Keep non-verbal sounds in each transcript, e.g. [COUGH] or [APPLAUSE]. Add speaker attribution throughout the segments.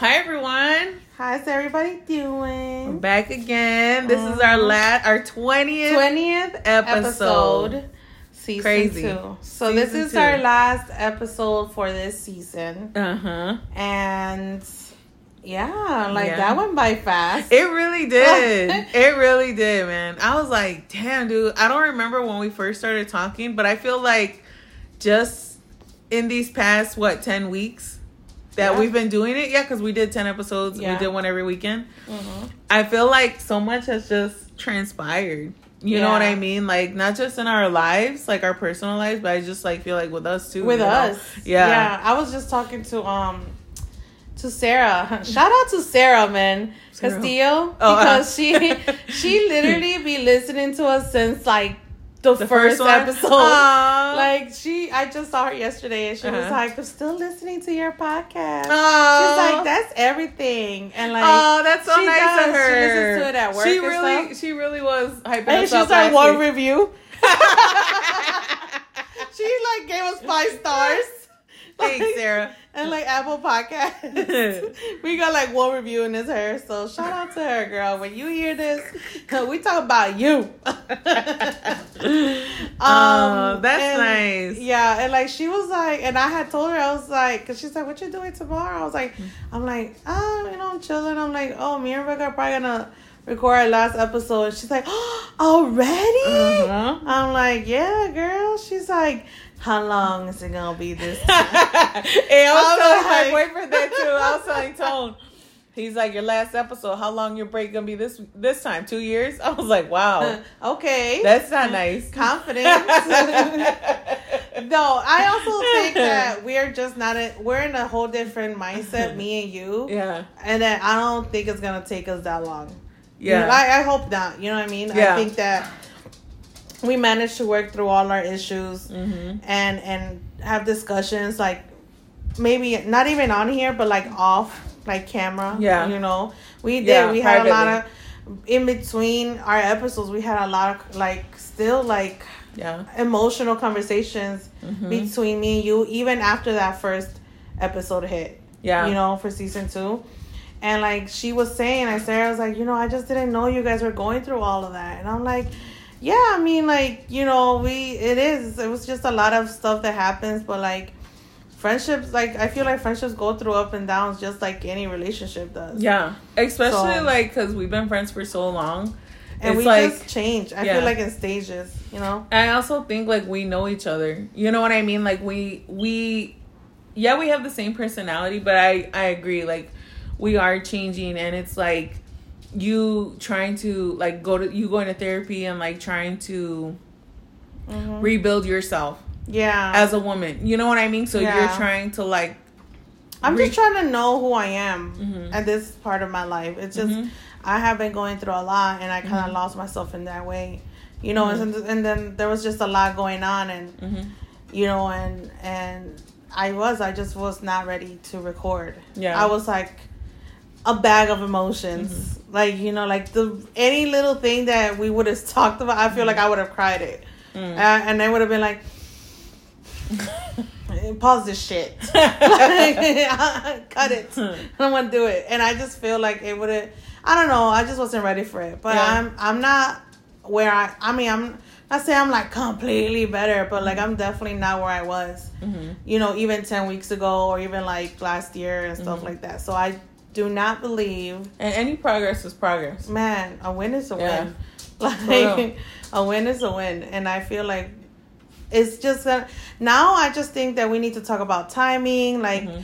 Speaker 1: Hi everyone.
Speaker 2: How's everybody doing?
Speaker 1: Back again. This is our
Speaker 2: Mhm.
Speaker 1: last our 20th,
Speaker 2: Twentieth
Speaker 1: episode.
Speaker 2: episode, season
Speaker 1: Crazy.
Speaker 2: two. So this is
Speaker 1: two.
Speaker 2: our last episode for this season,
Speaker 1: Uh-huh.
Speaker 2: and yeah, like
Speaker 1: Yeah.
Speaker 2: that went by fast.
Speaker 1: It really did. [LAUGHS] it really did, man. I was like, "Damn, dude. I don't remember when we first started talking, but I feel like just in these past what 10 weeks that
Speaker 2: Yeah.
Speaker 1: we've been doing it. Yeah, cuz we did 10 episodes.
Speaker 2: Yeah.
Speaker 1: We did one every weekend.
Speaker 2: Mhm.
Speaker 1: I feel like so much has just transpired. You know what I mean? Like not just in our lives, like our personal lives, but I just like feel like with us too.
Speaker 2: With
Speaker 1: you know?
Speaker 2: us,
Speaker 1: Yeah.
Speaker 2: yeah. I was just talking to um to Sarah. [LAUGHS] Shout out to Sarah, man.
Speaker 1: Sarah.
Speaker 2: Castillo
Speaker 1: Oh, uh.
Speaker 2: because she [LAUGHS] she literally be listening to us since like the,
Speaker 1: The
Speaker 2: first,
Speaker 1: first
Speaker 2: episode.
Speaker 1: Aw.
Speaker 2: Like she, I just saw her yesterday, and she was
Speaker 1: Uh-huh.
Speaker 2: like, "I'm still listening to your podcast."
Speaker 1: Aw.
Speaker 2: She's like, "That's everything," and like,
Speaker 1: oh, that's so
Speaker 2: she
Speaker 1: nice
Speaker 2: does.
Speaker 1: of
Speaker 2: She
Speaker 1: her.
Speaker 2: listens to it at work
Speaker 1: She really,
Speaker 2: stuff.
Speaker 1: she really was hyping
Speaker 2: and
Speaker 1: us
Speaker 2: she's
Speaker 1: up
Speaker 2: like, "One
Speaker 1: week.
Speaker 2: review." [LAUGHS] [LAUGHS] she like gave us five stars.
Speaker 1: Thanks,
Speaker 2: Like,
Speaker 1: Sarah.
Speaker 2: And like Apple Podcasts, [LAUGHS] we got like one review and it's her. So shout out to her, girl. When you hear this, we talk about you. [LAUGHS]
Speaker 1: Oh, that's
Speaker 2: and-
Speaker 1: nice.
Speaker 2: Yeah, and like she was like, and I had told her I was like, cause she's like, "What you doing tomorrow?" I was like, "I'm like, oh, you know, I'm chilling." I'm like, "Oh, me and Rebecca are probably gonna record our last episode." And she's like, oh, [GASPS] "Already?"
Speaker 1: Uh-huh.
Speaker 2: I'm like, "Yeah, girl." She's like, "How long is it gonna be this?" time?" [LAUGHS]
Speaker 1: hey, I was telling
Speaker 2: like-
Speaker 1: my boyfriend that too. I was telling Tone. He's like, your last episode. How long your break gonna be this this time? Two years? I was like, wow, [LAUGHS]
Speaker 2: okay,
Speaker 1: that's not nice.
Speaker 2: confidence. [LAUGHS] no, I also think that we're just not. A, we're in a whole different mindset, me and you.
Speaker 1: yeah,
Speaker 2: and that I don't think it's gonna take us that long. You
Speaker 1: yeah,
Speaker 2: know, I, I hope not. You know what I mean?
Speaker 1: Yeah.
Speaker 2: I think that we managed to work through all our issues
Speaker 1: hmm
Speaker 2: and and have discussions like maybe not even on here, but like off like camera.
Speaker 1: Yeah.
Speaker 2: you know, we did.
Speaker 1: Yeah,
Speaker 2: we had a lot of in between our episodes. We had a lot of like still like
Speaker 1: yeah,
Speaker 2: emotional conversations
Speaker 1: Mhm.
Speaker 2: between me and you, even after that first episode hit
Speaker 1: yeah,
Speaker 2: you know, for season two. And like she was saying, I said, I was like, you know, I just didn't know you guys were going through all of that. And I'm like, yeah, I mean, like, you know, we, it is, it was just a lot of stuff that happens, but like, friendships, like, I feel like friendships go through up and downs just like any relationship does.
Speaker 1: yeah. Especially
Speaker 2: So-
Speaker 1: like because we've been friends for so long.
Speaker 2: And
Speaker 1: it's
Speaker 2: we
Speaker 1: like
Speaker 2: just change. I
Speaker 1: yeah.
Speaker 2: feel like in stages, you know?
Speaker 1: I also think like we know each other. You know what I mean? Like we we yeah, we have the same personality, but I I agree like we are changing and it's like you trying to like go to you going to therapy and like trying to
Speaker 2: Mhm.
Speaker 1: rebuild yourself
Speaker 2: Yeah.
Speaker 1: as a woman. You know what I mean? So you're trying to like
Speaker 2: I'm
Speaker 1: re-
Speaker 2: just trying to know who I am
Speaker 1: Mhm.
Speaker 2: at this part of my life. It's just
Speaker 1: Mhm.
Speaker 2: I have been going through a lot, and I kind of
Speaker 1: Mhm.
Speaker 2: lost myself in that way, you know.
Speaker 1: Mhm.
Speaker 2: And, and then there was just a lot going on, and
Speaker 1: Mhm.
Speaker 2: you know, and and I was I just was not ready to record.
Speaker 1: Yeah.
Speaker 2: I was like a bag of emotions,
Speaker 1: Mm-hmm.
Speaker 2: Like you know, like the any little thing that we would have talked about. I feel like I would have cried it,
Speaker 1: Mm.
Speaker 2: uh, and they would have been like. [LAUGHS] Pause this shit. [LAUGHS] [LAUGHS] Cut it. I don't want to do it. And I just feel like it would have. I don't know. I just wasn't ready for it. But
Speaker 1: Yeah.
Speaker 2: I'm. I'm not where I. I mean, I'm not saying I'm like completely better, but like I'm definitely not where I was.
Speaker 1: Mhm.
Speaker 2: You know, even ten weeks ago, or even like last year and stuff
Speaker 1: Mhm.
Speaker 2: like that. So I do not believe,
Speaker 1: And any progress is progress.
Speaker 2: man. A win is a
Speaker 1: Yeah.
Speaker 2: win. Like [LAUGHS] a win is a win, and I feel like it's just that now. I just think that we need to talk about timing, like.
Speaker 1: Mhm.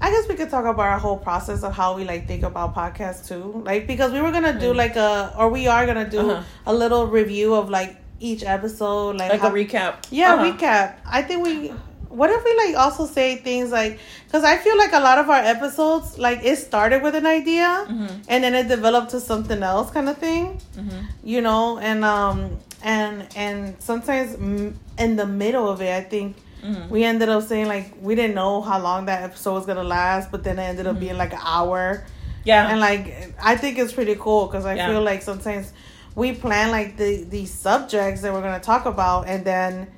Speaker 2: I guess we could talk about our whole process of how we like think about podcasts too. Like because we were gonna do
Speaker 1: Mhm.
Speaker 2: like a or we are gonna do
Speaker 1: Uh-huh.
Speaker 2: a little review of like each episode, like,
Speaker 1: Like
Speaker 2: how,
Speaker 1: a recap.
Speaker 2: Yeah,
Speaker 1: Uh-huh.
Speaker 2: recap. I think we. What if we like also say things like because I feel like a lot of our episodes like it started with an idea
Speaker 1: Mhm.
Speaker 2: and then it developed to something else kind of thing,
Speaker 1: Mhm.
Speaker 2: you know, and um and and sometimes in the middle of it, I think
Speaker 1: Mhm.
Speaker 2: we ended up saying like we didn't know how long that episode was gonna last, but then it ended up being like an hour.
Speaker 1: Yeah.
Speaker 2: And like I think it's pretty cool because I
Speaker 1: Yeah.
Speaker 2: feel like sometimes we plan like the these subjects that we're gonna talk about, and then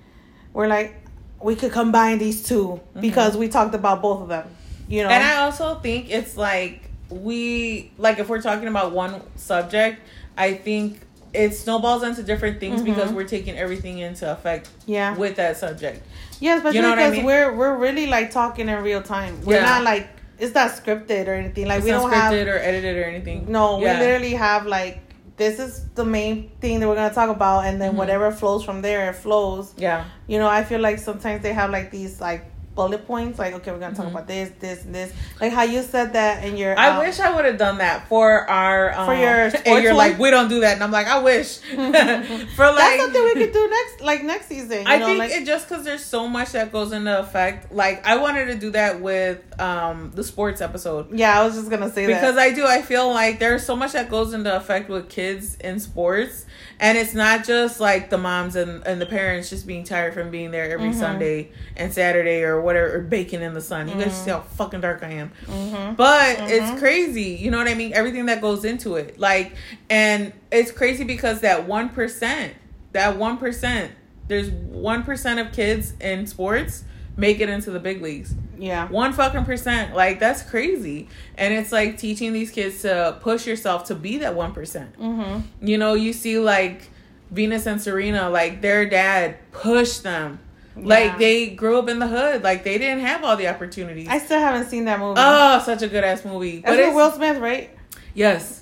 Speaker 2: we're like we could combine these 2
Speaker 1: Mm-hmm.
Speaker 2: because we talked about both of them. You know,
Speaker 1: And I also think it's like we like if we're talking about one subject, I think it snowballs into different things because we're taking everything into effect
Speaker 2: Mm-hmm. yeah,
Speaker 1: with that subject.
Speaker 2: yeah, especially
Speaker 1: You know what I
Speaker 2: because
Speaker 1: mean?
Speaker 2: we're we're really like talking in real time. We're
Speaker 1: Yeah.
Speaker 2: not like it's not scripted or anything. Like
Speaker 1: It's
Speaker 2: we don't have
Speaker 1: scripted or edited or anything.
Speaker 2: No,
Speaker 1: Yeah.
Speaker 2: we literally have like this is the main thing that we're gonna talk about, and then
Speaker 1: Mhm.
Speaker 2: whatever flows from there, it flows.
Speaker 1: Yeah.
Speaker 2: You know, I feel like sometimes they have like these like bullet points, like okay, we're gonna talk
Speaker 1: Mhm.
Speaker 2: about this, this, and this. Like how you said that in your.
Speaker 1: I
Speaker 2: um,
Speaker 1: wish I would have done that for our um,
Speaker 2: For your [LAUGHS]
Speaker 1: and you're like we don't do that and I'm like I wish [LAUGHS] [LAUGHS] for like
Speaker 2: That's something we could do next, like next season. You
Speaker 1: I
Speaker 2: know,
Speaker 1: think
Speaker 2: like,
Speaker 1: it just because there's so much that goes into effect. Like I wanted to do that with um the sports episode
Speaker 2: yeah, I was just gonna say
Speaker 1: because
Speaker 2: that.
Speaker 1: I do. I feel like there's so much that goes into effect with kids in sports, and it's not just like the moms and, and the parents just being tired from being there every
Speaker 2: Mhm.
Speaker 1: Sunday and Saturday or whatever, or baking in the sun. You guys see how fucking dark I am.
Speaker 2: Mhm.
Speaker 1: But it's crazy. You know what I mean? Everything that goes into it. Like, and it's crazy because that 1%, that 1%, there's 1% of kids in sports make it into the big leagues.
Speaker 2: Yeah.
Speaker 1: One fucking percent. Like, that's crazy. And it's like teaching these kids to push yourself to be that 1%.
Speaker 2: Mm-hmm.
Speaker 1: You know, you see like Venus and Serena, like their dad pushed them.
Speaker 2: Yeah.
Speaker 1: Like they grew up in the hood. Like they didn't have all the opportunities.
Speaker 2: I still haven't seen that movie.
Speaker 1: Oh, such a good ass movie.
Speaker 2: That's
Speaker 1: But it's
Speaker 2: Will Smith, right?
Speaker 1: yes.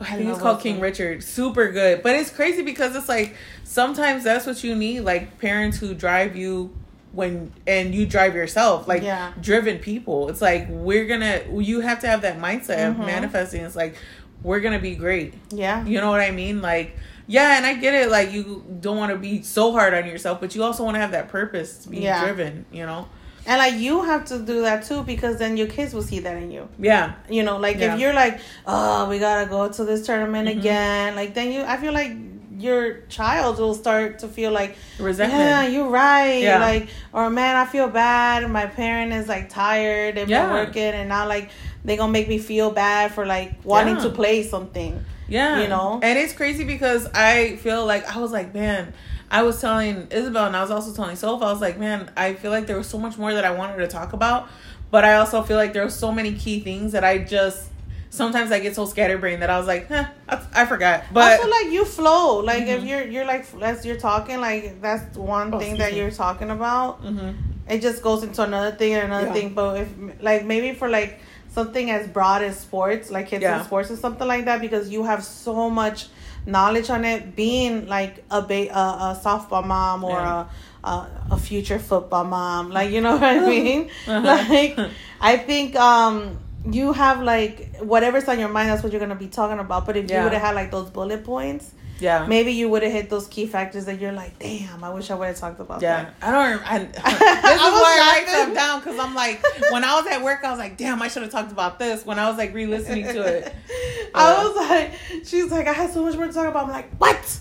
Speaker 1: I
Speaker 2: I
Speaker 1: think it's called King Richard. Super good. But it's crazy because it's like sometimes that's what you need, like parents who drive you when and you drive yourself, like
Speaker 2: Yeah.
Speaker 1: driven people. It's like we're gonna you have to have that mindset of
Speaker 2: Mhm.
Speaker 1: manifesting. It's like we're gonna be great.
Speaker 2: Yeah.
Speaker 1: You know what I mean? Like, yeah, and I get it. Like, you don't want to be so hard on yourself, but you also want to have that purpose to be
Speaker 2: Yeah.
Speaker 1: driven. You know?
Speaker 2: And like you have to do that too because then your kids will see that in you.
Speaker 1: Yeah,
Speaker 2: You know, like
Speaker 1: Yeah.
Speaker 2: if you're like, oh, we gotta go to this tournament
Speaker 1: Mhm.
Speaker 2: again, like then you, I feel like your child will start to feel like,
Speaker 1: resentment.
Speaker 2: yeah, you're right,
Speaker 1: Yeah.
Speaker 2: like, or man, I feel bad. My parent is like tired. They've
Speaker 1: Yeah.
Speaker 2: been working, and now like they gonna make me feel bad for like wanting
Speaker 1: Yeah.
Speaker 2: to play something.
Speaker 1: Yeah.
Speaker 2: You know?
Speaker 1: And it's crazy because I feel like I was like, man, I was telling Isabel and I was also telling Sophie, I was like, man, I feel like there was so much more that I wanted to talk about. But I also feel like there were so many key things that I just sometimes I get so scatterbrained that I was like, eh, I, I forgot.
Speaker 2: I
Speaker 1: But
Speaker 2: feel like you flow. Like if
Speaker 1: Mhm.
Speaker 2: you're you're like as you're talking, like that's one
Speaker 1: Oh,
Speaker 2: thing that
Speaker 1: me.
Speaker 2: you're talking about.
Speaker 1: Mhm.
Speaker 2: it just goes into another thing and another
Speaker 1: Yeah.
Speaker 2: thing. But if like maybe for like something as broad as sports, like kids
Speaker 1: Yeah.
Speaker 2: in sports or something like that, because you have so much knowledge on it, being like a ba- a, a softball mom or
Speaker 1: Yeah.
Speaker 2: a, a a future football mom, like you know what I [LAUGHS] mean?
Speaker 1: Uh-huh. [LAUGHS]
Speaker 2: Like [LAUGHS] I think um you have like whatever's on your mind, that's what you're gonna be talking about. But if you would have had like those bullet points.
Speaker 1: yeah.
Speaker 2: Maybe you would have hit those key factors that you're like, damn, I wish I would have talked about that.
Speaker 1: Yeah,
Speaker 2: that.
Speaker 1: I don't. I, [LAUGHS] this [LAUGHS] is
Speaker 2: I was
Speaker 1: why I write
Speaker 2: laughing.
Speaker 1: stuff down because I'm like, when I was at work, I was like, damn, I should have talked about this. When I was like re-listening to it, [LAUGHS]
Speaker 2: I
Speaker 1: Uh,
Speaker 2: was like, she's like, I had so much more to talk about. I'm like, what?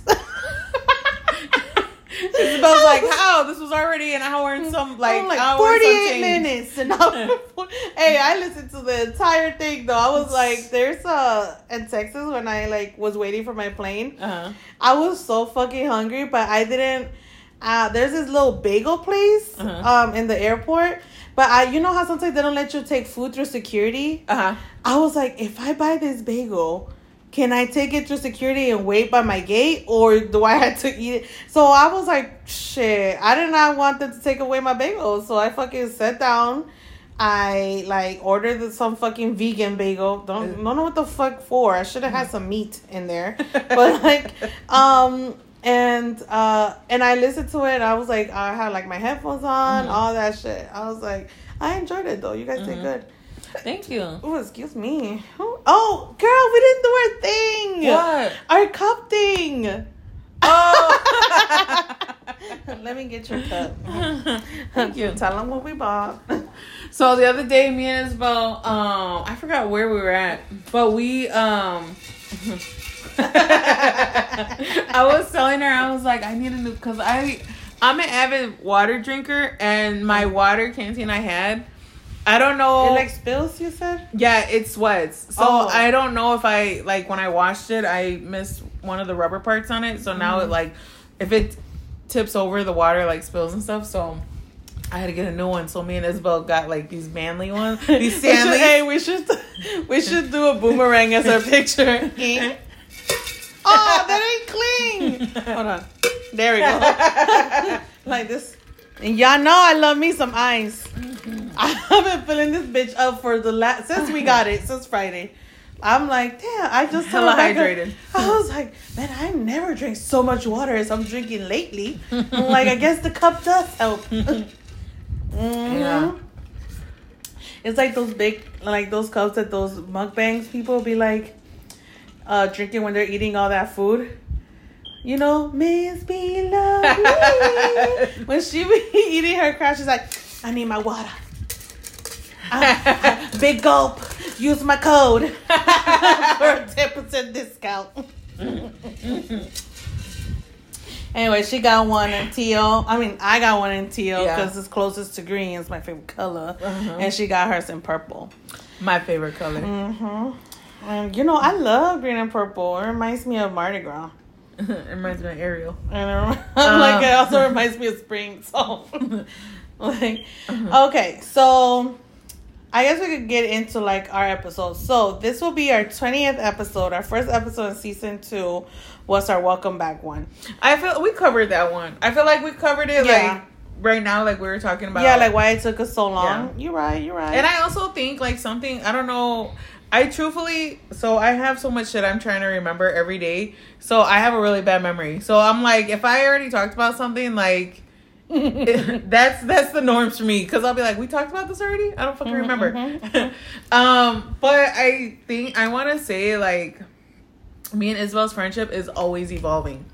Speaker 1: Isabel's like, how? This was already an hour and some like,
Speaker 2: like
Speaker 1: hour and some
Speaker 2: 48 minutes. And [LAUGHS] hey, I listened to the entire thing though. I was like, [LAUGHS] there's a in Texas when I like was waiting for my plane.
Speaker 1: Uh-huh.
Speaker 2: I was so fucking hungry, but I didn't. Uh, there's this little bagel place
Speaker 1: Uh-huh.
Speaker 2: um in the airport, but I you know how sometimes they don't let you take food through security.
Speaker 1: Uh-huh.
Speaker 2: I was like, if I buy this bagel, can I take it through security and wait by my gate, or do I have to eat it? So I was like, shit, I did not want them to take away my bagel, so I fucking sat down. I like ordered some fucking vegan bagel. Don't don't know what the fuck for. I should have had some meat in there, [LAUGHS] but like, um, and uh, and I listened to it. I was like, I had like my headphones on,
Speaker 1: Mhm.
Speaker 2: all that shit. I was like, I enjoyed it though. You guys did
Speaker 1: Mhm.
Speaker 2: good.
Speaker 1: Thank you. [LAUGHS]
Speaker 2: Oh, excuse me. Oh, girl, we didn't do our thing.
Speaker 1: What?
Speaker 2: Our cup thing.
Speaker 1: Oh. [LAUGHS]
Speaker 2: Let me get your cup. [LAUGHS]
Speaker 1: Thank you.
Speaker 2: Tell them what we bought.
Speaker 1: So the other day, me and Isabel, um, I forgot where we were at, but we, um, I was telling her, I was like, I need a new, cause I, I'm an avid water drinker, and my water canteen I had, I don't know,
Speaker 2: It like spills, you said?
Speaker 1: yeah, it sweats. So
Speaker 2: Oh.
Speaker 1: I don't know if I like when I washed it, I missed one of the rubber parts on it. So now
Speaker 2: Mm-hmm.
Speaker 1: it like, if it tips over, the water like spills and stuff. So I had to get a new one, so me and Isabel got like these manly ones, [LAUGHS] these
Speaker 2: We should,
Speaker 1: Stanley.
Speaker 2: hey, we should we should do a boomerang as our picture. [LAUGHS] oh, that ain't clean. Hold on. There we go. [LAUGHS] like this. And y'all know I love me some ice. [LAUGHS] I've been filling this bitch up for the last since we got it since Friday. I'm like, damn, I just
Speaker 1: Hella hydrated. [LAUGHS]
Speaker 2: I was like, man, I never drink so much water as I'm drinking lately. I'm [LAUGHS] like, I guess the cup does help. Mhm.
Speaker 1: Yeah.
Speaker 2: It's like those big, like those cups that those mukbangs people be like, uh, drinking when they're eating all that food. You know, Miss Be Lovely. [LAUGHS] when she be eating her crab, she's like, I need my water. I- I- big gulp. Use my code [LAUGHS] for a ten percent discount. [LAUGHS] anyway, she got one in teal. I mean, I got one in teal
Speaker 1: Yeah.
Speaker 2: because it's closest to green. It's my favorite color,
Speaker 1: Uh-huh.
Speaker 2: and she got hers in purple.
Speaker 1: My favorite color.
Speaker 2: hmm And you know, I love green and purple. It reminds me of Mardi Gras. [LAUGHS]
Speaker 1: it reminds me of Ariel.
Speaker 2: And [LAUGHS] rem- I'm like, it also reminds me of spring. So, [LAUGHS] like,
Speaker 1: Uh-huh.
Speaker 2: okay, so I guess we could get into like our episode. So this will be our twentieth episode. Our first episode in season two was our welcome back one.
Speaker 1: I feel we covered that one. I feel like we covered it
Speaker 2: Yeah.
Speaker 1: like right now, like we were talking about.
Speaker 2: yeah, like why it took us so long. You're right. You're right.
Speaker 1: And I also think like something I don't know. I truthfully, so I have so much shit I'm trying to remember every day. So I have a really bad memory. So I'm like, if I already talked about something, like [LAUGHS] that's that's the norms for me because I'll be like, we talked about this already. I don't fucking
Speaker 2: Mhm,
Speaker 1: remember.
Speaker 2: mhm, [LAUGHS]
Speaker 1: um, but I think I want to say like, me and Isabel's friendship is always evolving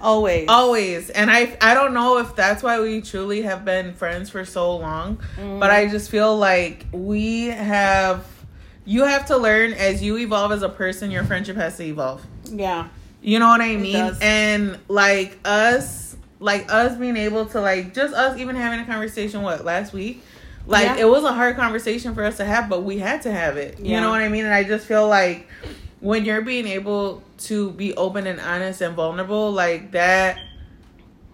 Speaker 2: Always.
Speaker 1: always and i i don't know if that's why we truly have been friends for so long
Speaker 2: Mm.
Speaker 1: but i just feel like we have you have to learn as you evolve as a person your friendship has to evolve.
Speaker 2: Yeah.
Speaker 1: you know what i mean? and like us like us being able to like just us even having a conversation what last week? Like
Speaker 2: Yeah.
Speaker 1: it was a hard conversation for us to have but we had to have it. You know what i mean? And i just feel like when you're being able to be open and honest and vulnerable like that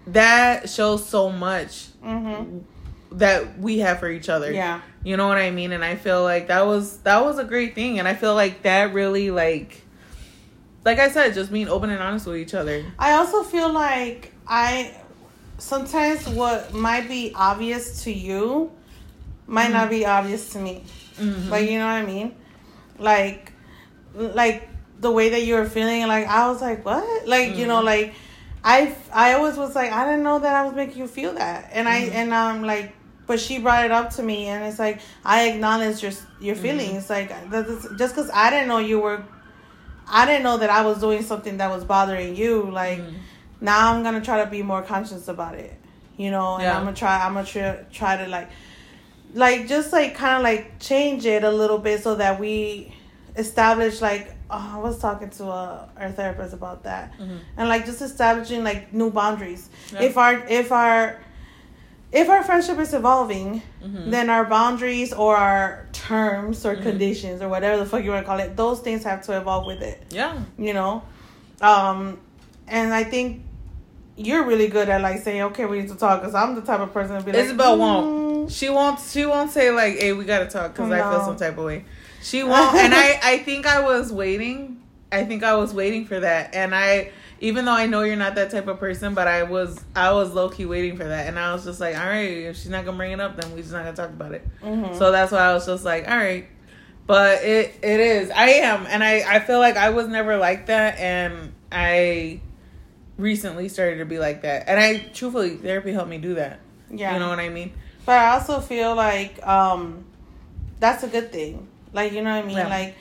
Speaker 1: that shows so much
Speaker 2: Mm-hmm.
Speaker 1: That we have for each other
Speaker 2: Yeah.
Speaker 1: you know what i mean and i feel like that was that was a great thing and i feel like that really like like i said just being open and honest with each other
Speaker 2: I also feel like I sometimes what might be obvious to you might not be mm-hmm. obvious to me.
Speaker 1: Mhm.
Speaker 2: Like you know what I mean? Like like the way that you were feeling like I was like, What? Like, you know, mm-hmm. like I I always was like, I didn't know that I was making you feel that. And I mm-hmm. and I'm like but she brought it up to me and it's like I acknowledge your your feelings. Like that's, just cuz I didn't know you were I didn't know that I was doing something that was bothering you. Like
Speaker 1: Mhm.
Speaker 2: now I'm gonna try to be more conscious about it. You know, and
Speaker 1: Yeah.
Speaker 2: I'm gonna try. I'm gonna try, try to like, like just like kind of like change it a little bit so that we establish like. Oh, I was talking to a, our therapist about that,
Speaker 1: Mhm.
Speaker 2: and like just establishing like new boundaries.
Speaker 1: Yeah.
Speaker 2: If our if our if our friendship is evolving,
Speaker 1: Mhm.
Speaker 2: then our boundaries or our terms or
Speaker 1: Mhm.
Speaker 2: conditions or whatever the fuck you want to call it, those things have to evolve with it
Speaker 1: yeah
Speaker 2: you know um and i think you're really good at like saying okay we need to talk because i'm the type of person to be like
Speaker 1: Isabel
Speaker 2: "Mm."
Speaker 1: won't. She won't. She won't say like, "Hey, we gotta talk," because I feel some type of way. She won't, and I. [LAUGHS] I think I was waiting. I think I was waiting for that, and I. Even though I know you're not that type of person, but I was. I was low key waiting for that, and I was just like, "All right, if she's not gonna bring it up, then we're just not gonna talk about it."
Speaker 2: Mhm.
Speaker 1: So that's why I was just like, "All right." But it it is. I am, and I I feel like I was never like that, and I recently started to be like that, and I truthfully therapy helped me do that.
Speaker 2: yeah
Speaker 1: You know what I mean?
Speaker 2: but i also feel like um that's a good thing like you know what i mean
Speaker 1: Yeah.
Speaker 2: like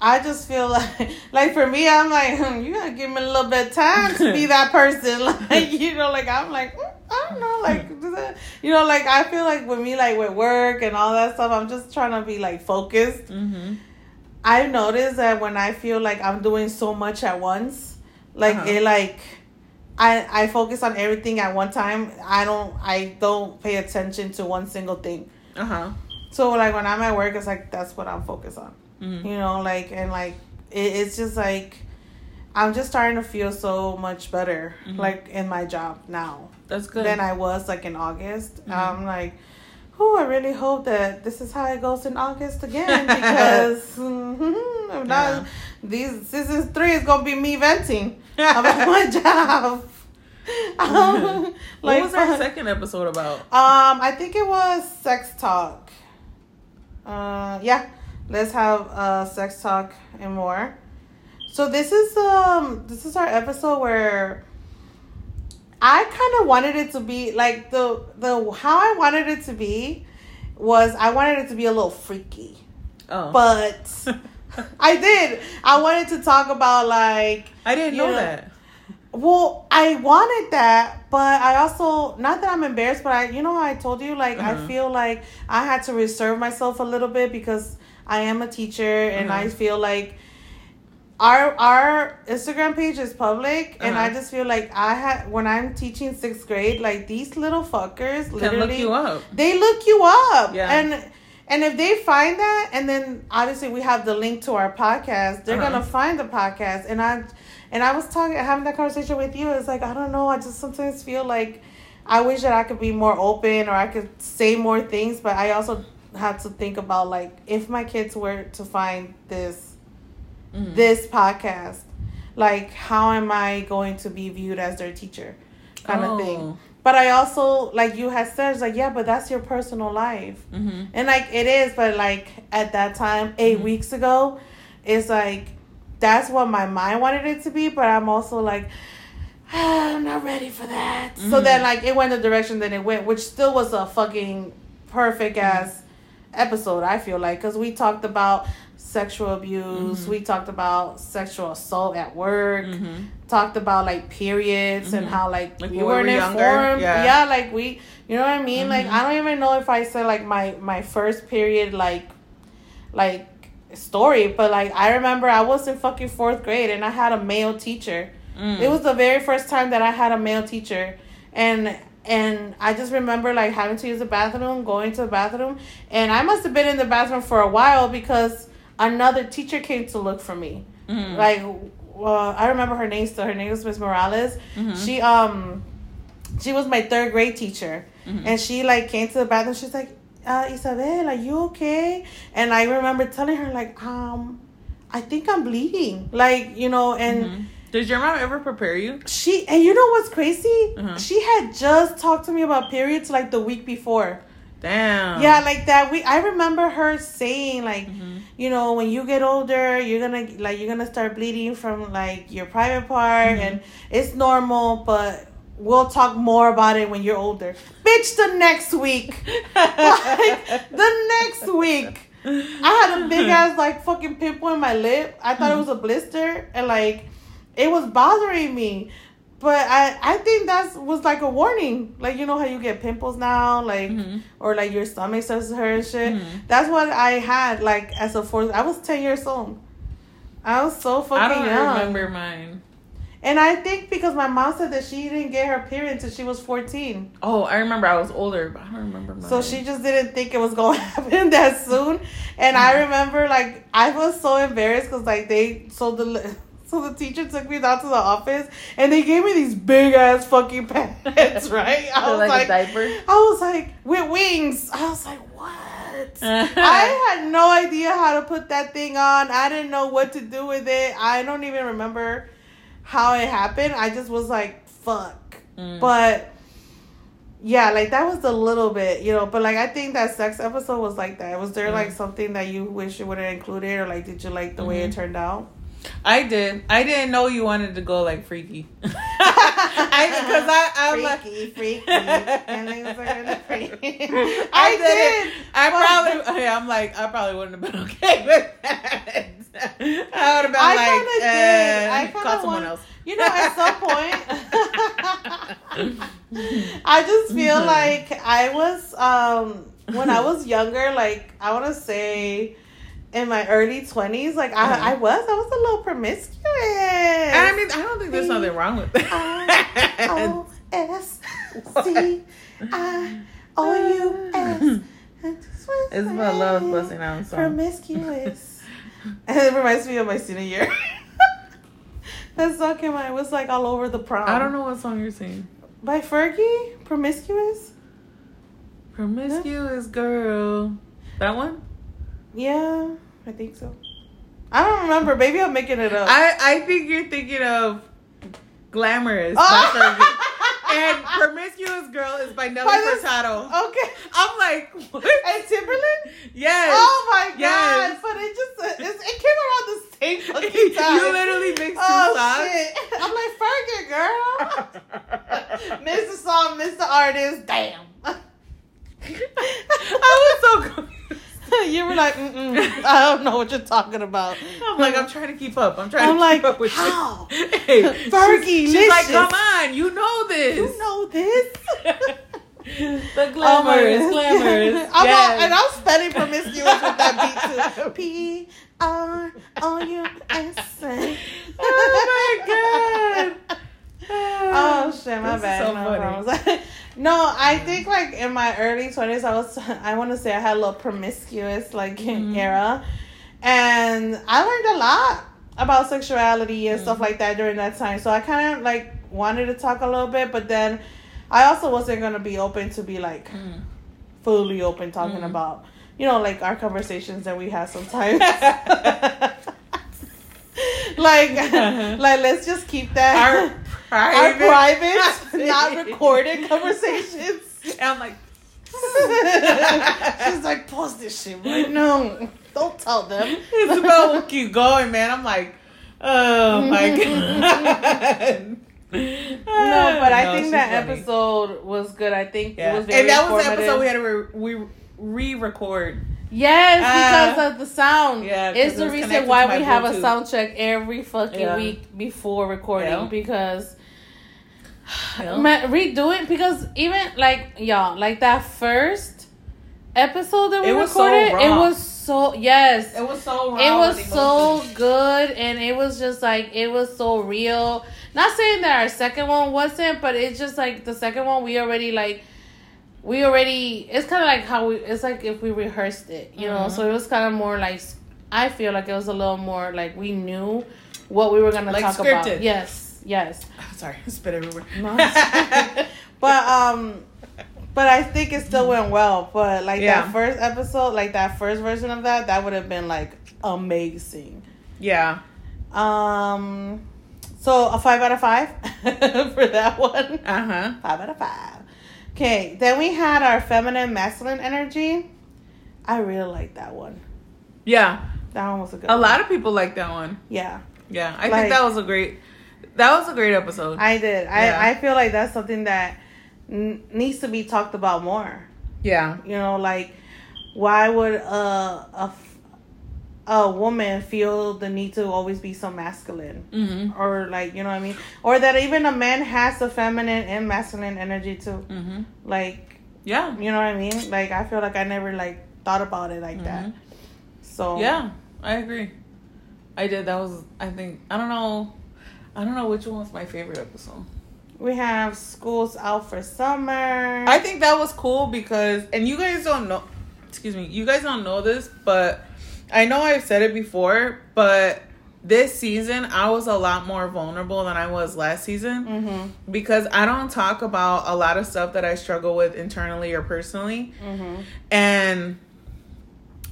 Speaker 2: I just feel like, [LAUGHS] like for me, I'm like, hmm, you gotta give me a little bit of time to be that person. [LAUGHS] Like, you know, like I'm like, mm, I don't know, like, [LAUGHS] that- you know, like I feel like with me, like with work and all that stuff, I'm just trying to be like focused.
Speaker 1: Mm-hmm.
Speaker 2: I've noticed that when I feel like I'm doing so much at once, like
Speaker 1: Uh-huh.
Speaker 2: it like I I focus on everything at one time. I don't I don't pay attention to one single thing.
Speaker 1: Uh huh.
Speaker 2: So like when I'm at work, it's like that's what I'm focused on.
Speaker 1: Mm-hmm.
Speaker 2: You know, like and like it, it's just like I'm just starting to feel so much better,
Speaker 1: Mhm.
Speaker 2: like in my job now
Speaker 1: That's good.
Speaker 2: than I was like in August.
Speaker 1: Mhm.
Speaker 2: I'm like, oh, I really hope that this is how it goes in August again [LAUGHS] because if not,
Speaker 1: Yeah.
Speaker 2: these season three is gonna be me venting about my [LAUGHS] job. [LAUGHS] Um,
Speaker 1: what was our second episode about?
Speaker 2: Um, I think it was sex talk. Uh, yeah, let's have uh sex talk and more. So this is um this is our episode where I kind of wanted it to be like the the how I wanted it to be was I wanted it to be a little freaky,
Speaker 1: Oh,
Speaker 2: but [LAUGHS] I did. I wanted to talk about like
Speaker 1: I didn't know
Speaker 2: know,
Speaker 1: that.
Speaker 2: well, I wanted that, but I also not that I'm embarrassed, but I you know I told you like I
Speaker 1: Uh-huh.
Speaker 2: feel like I had to reserve myself a little bit because I am a teacher and I
Speaker 1: Uh-huh.
Speaker 2: feel like our our Instagram page is public and I
Speaker 1: Uh-huh.
Speaker 2: just feel like I had when I'm teaching sixth grade, like these little fuckers
Speaker 1: Can
Speaker 2: literally
Speaker 1: look you up.
Speaker 2: they look you up.
Speaker 1: Yeah.
Speaker 2: And and if they find that and then obviously we have the link to our podcast, they're
Speaker 1: Uh-huh.
Speaker 2: gonna find the podcast. And I and I was talking having that conversation with you. It's like I don't know, I just sometimes feel like I wish that I could be more open or I could say more things, but I also have to think about like if my kids were to find this
Speaker 1: Mhm.
Speaker 2: this podcast, like how am I going to be viewed as their teacher? Kind of thing.
Speaker 1: Oh.
Speaker 2: But I also like you had said, it's like, yeah, but that's your personal life.
Speaker 1: Mhm.
Speaker 2: And like it is, but like at that time, 8
Speaker 1: Mhm.
Speaker 2: weeks ago, it's like that's what my mind wanted it to be, but I'm also like "Ah, [SIGHS] I'm not ready for that. So
Speaker 1: Mhm.
Speaker 2: then like it went the direction that it went, which still was a fucking perfect ass episode, I feel like, cuz we talked about sexual abuse,
Speaker 1: Mhm.
Speaker 2: we talked about sexual assault at work,
Speaker 1: Mhm.
Speaker 2: talked about like periods and
Speaker 1: Mhm.
Speaker 2: how like,
Speaker 1: Like
Speaker 2: we weren't
Speaker 1: were
Speaker 2: informed.
Speaker 1: yeah.
Speaker 2: Yeah. like we, you know what I mean. Like
Speaker 1: Mhm.
Speaker 2: I don't even know if I said like my my first period like, like story, but like I remember I was in fucking fourth grade and I had a male teacher.
Speaker 1: Mm.
Speaker 2: It was the very first time that I had a male teacher, and and I just remember like having to use the bathroom, going to the bathroom, and I must have been in the bathroom for a while because another teacher came to look for me.
Speaker 1: Mhm.
Speaker 2: Like, well, I remember her name still. Her name was Miss Morales.
Speaker 1: Mhm.
Speaker 2: She um, she was my third grade teacher,
Speaker 1: Mhm.
Speaker 2: and she like came to the bathroom. She's like, uh, Isabel, are you okay? And I remember telling her like, um, I think I'm bleeding. Like you know, and.
Speaker 1: Did your mom ever prepare you?
Speaker 2: She and you know what's crazy?
Speaker 1: Uh-huh.
Speaker 2: She had just talked to me about periods like the week before.
Speaker 1: Damn.
Speaker 2: Yeah, like that. We I remember her saying like,
Speaker 1: Mhm.
Speaker 2: you know, when you get older, you're gonna like you're gonna start bleeding from like your private part,
Speaker 1: Mhm.
Speaker 2: and it's normal, but we'll talk more about it when you're older. Bitch, the next week, [LAUGHS] like the next week. I had a big ass like fucking pimple in my lip. I thought it was a blister, and like it was bothering me. But I I think that was like a warning. Like you know how you get pimples now, like
Speaker 1: Mhm.
Speaker 2: or like your stomach starts to hurt and shit.
Speaker 1: Mhm.
Speaker 2: That's what I had like as a fourth. I was ten years old. I was so fucking
Speaker 1: I don't
Speaker 2: young.
Speaker 1: remember mine.
Speaker 2: And I think because my mom said that she didn't get her period until she was fourteen.
Speaker 1: Oh, I remember I was older, but I don't remember mine.
Speaker 2: So she just didn't think it was going [LAUGHS] to happen that soon. And I remember, like, I was so embarrassed because, like, they, so the, so the teacher took me down to the office and they gave me these big ass fucking [LAUGHS] pants, right? I was
Speaker 1: like,
Speaker 2: like,
Speaker 1: a diaper.
Speaker 2: I was like, with wings. I was like, what? [LAUGHS] I had no idea how to put that thing on. I didn't know what to do with it. I don't even remember how it happened. I just was like, fuck.
Speaker 1: Mm.
Speaker 2: But yeah, like that was a little bit, you know. But like I think that sex episode was like that. Was there like
Speaker 1: Mm.
Speaker 2: something that you wish you would have included, or like did you like the way it
Speaker 1: Mhm.
Speaker 2: turned out?
Speaker 1: I did. I didn't know you wanted to go like freaky. [LAUGHS] I because I I'm like
Speaker 2: freaky, freaky, [LAUGHS] and things are freaky.
Speaker 1: I, [LAUGHS]
Speaker 2: I
Speaker 1: did.
Speaker 2: did.
Speaker 1: I
Speaker 2: but-
Speaker 1: probably. Yeah, I'm like. I probably wouldn't have been okay with that. I would have been
Speaker 2: I
Speaker 1: like,
Speaker 2: kinda did.
Speaker 1: uh,
Speaker 2: I kinda
Speaker 1: call someone
Speaker 2: want-
Speaker 1: else.
Speaker 2: You know, at some point, I just feel
Speaker 1: Mhm.
Speaker 2: like I was um when I was younger, like I want to say in my early twenties, like I,
Speaker 1: Uh-huh.
Speaker 2: I was, I was a little promiscuous.
Speaker 1: I mean, I don't think there's nothing wrong with that.
Speaker 2: O S C I O U S.
Speaker 1: It's about love busting out song.
Speaker 2: Promiscuous. [LAUGHS] And it reminds me of my senior year. [LAUGHS] that song came out. It was like all over the prom.
Speaker 1: I don't know what song you're singing.
Speaker 2: By Fergie, Promiscuous.
Speaker 1: Promiscuous girl. That one?
Speaker 2: Yeah, I think so. I don't remember. Maybe I'm making it up.
Speaker 1: I I think you're thinking of Glamorous
Speaker 2: Oh.
Speaker 1: And Promiscuous Girl is by Nelly
Speaker 2: By
Speaker 1: Furtado.
Speaker 2: okay.
Speaker 1: I'm like, what?
Speaker 2: And Timbaland?
Speaker 1: Yes.
Speaker 2: Oh my god!
Speaker 1: Yes.
Speaker 2: But it just uh, it came around the same [LAUGHS] fucking time.
Speaker 1: you literally mixed two
Speaker 2: Oh
Speaker 1: songs.
Speaker 2: shit! I'm like Fergie, girl. [LAUGHS] Miss the song, miss the artist. Damn. [LAUGHS]
Speaker 1: I was so confused. [LAUGHS]
Speaker 2: you were like, Mm-mm, I don't know what you're talking about.
Speaker 1: I'm like, I'm trying to keep up. I'm trying
Speaker 2: I'm
Speaker 1: to
Speaker 2: like,
Speaker 1: keep up with
Speaker 2: how?
Speaker 1: you. [LAUGHS] Hey,
Speaker 2: Fergie,
Speaker 1: she's, she's like, come on, you know this.
Speaker 2: You know this? [LAUGHS]
Speaker 1: the
Speaker 2: Oh
Speaker 1: glamorous,
Speaker 2: goodness.
Speaker 1: glamorous.
Speaker 2: I'm all,
Speaker 1: yes.
Speaker 2: and I'm spelling promiscuous with that beat too. P R O U S A.
Speaker 1: Oh my god.
Speaker 2: Oh shit, my
Speaker 1: This is
Speaker 2: bad.
Speaker 1: so
Speaker 2: no,
Speaker 1: funny.
Speaker 2: No, I think like in my early twenties, I was [LAUGHS] I want to say I had a little promiscuous like
Speaker 1: Mhm.
Speaker 2: era, and I learned a lot about sexuality and
Speaker 1: Mm-hmm.
Speaker 2: stuff like that during that time. So I kind of like wanted to talk a little bit, but then I also wasn't gonna be open to be like
Speaker 1: Mm.
Speaker 2: fully open talking
Speaker 1: Mhm.
Speaker 2: about you know like our conversations that we have sometimes. [LAUGHS] [LAUGHS] like,
Speaker 1: Uh-huh.
Speaker 2: like let's just keep that
Speaker 1: Our
Speaker 2: our
Speaker 1: private,
Speaker 2: private, [LAUGHS] not recorded conversations.
Speaker 1: And I'm like,
Speaker 2: She's like, pause this shit right now. Don't tell them.
Speaker 1: Isabel will keep going, man. I'm like, oh my [LAUGHS] god.
Speaker 2: No, but I think that episode was good. I think
Speaker 1: yeah.
Speaker 2: it was very good.
Speaker 1: and that was the episode we had to re- we re-record.
Speaker 2: Yes,
Speaker 1: Uh,
Speaker 2: because of the sound.
Speaker 1: yeah,
Speaker 2: it's the reason why we have a sound check every fucking
Speaker 1: Yeah.
Speaker 2: week before recording
Speaker 1: Yeah.
Speaker 2: because [SIGHS]
Speaker 1: Yeah.
Speaker 2: man, redo it because even like y'all like that first episode that we
Speaker 1: It was so
Speaker 2: recorded, it was so yes,
Speaker 1: It was so raw.
Speaker 2: it was so good and it was just like it was so real not saying that our second one wasn't but it's just like the second one we already like we already it's kind of like how we it's like if we rehearsed it you know
Speaker 1: Mhm.
Speaker 2: so it was kind of more like i feel like it was a little more like we knew what we were gonna
Speaker 1: Like
Speaker 2: talk about
Speaker 1: scripted.
Speaker 2: yes yes [LAUGHS]
Speaker 1: Sorry, spit everywhere. [LAUGHS]
Speaker 2: No, [LAUGHS] but um but i think it still went well but like
Speaker 1: Yeah.
Speaker 2: that first episode like that first version of that that would have been like amazing
Speaker 1: yeah.
Speaker 2: um, so a five out of five for that one.
Speaker 1: Uh huh.
Speaker 2: Five out of five. Okay, then we had our feminine masculine energy. I really like that one.
Speaker 1: Yeah.
Speaker 2: That one was a good.
Speaker 1: A
Speaker 2: one.
Speaker 1: lot of people like that one.
Speaker 2: Yeah,
Speaker 1: Yeah, I
Speaker 2: Like-
Speaker 1: think that was a great. That was a great episode.
Speaker 2: I did. I
Speaker 1: Yeah.
Speaker 2: I feel like that's something that n- needs to be talked about more.
Speaker 1: yeah.
Speaker 2: You know, like why would a a a woman feel the need to always be so masculine?
Speaker 1: Mm-hmm.
Speaker 2: or like you know what I mean, or that even a man has the feminine and masculine energy too.
Speaker 1: Mm-hmm.
Speaker 2: Like
Speaker 1: Yeah.
Speaker 2: you know what I mean? Like I feel like I never like thought about it like that.
Speaker 1: Mhm.
Speaker 2: So
Speaker 1: Yeah, I agree. I did. That was. I think. I don't know. I don't know which one was my favorite episode.
Speaker 2: we have schools out for summer.
Speaker 1: I think that was cool because, and you guys don't know. Excuse me. You guys don't know this, but I know I've said it before. But this season, I was a lot more vulnerable than I was last season.
Speaker 2: mm-hmm.
Speaker 1: because I don't talk about a lot of stuff that I struggle with internally or personally.
Speaker 2: Mm-hmm.
Speaker 1: And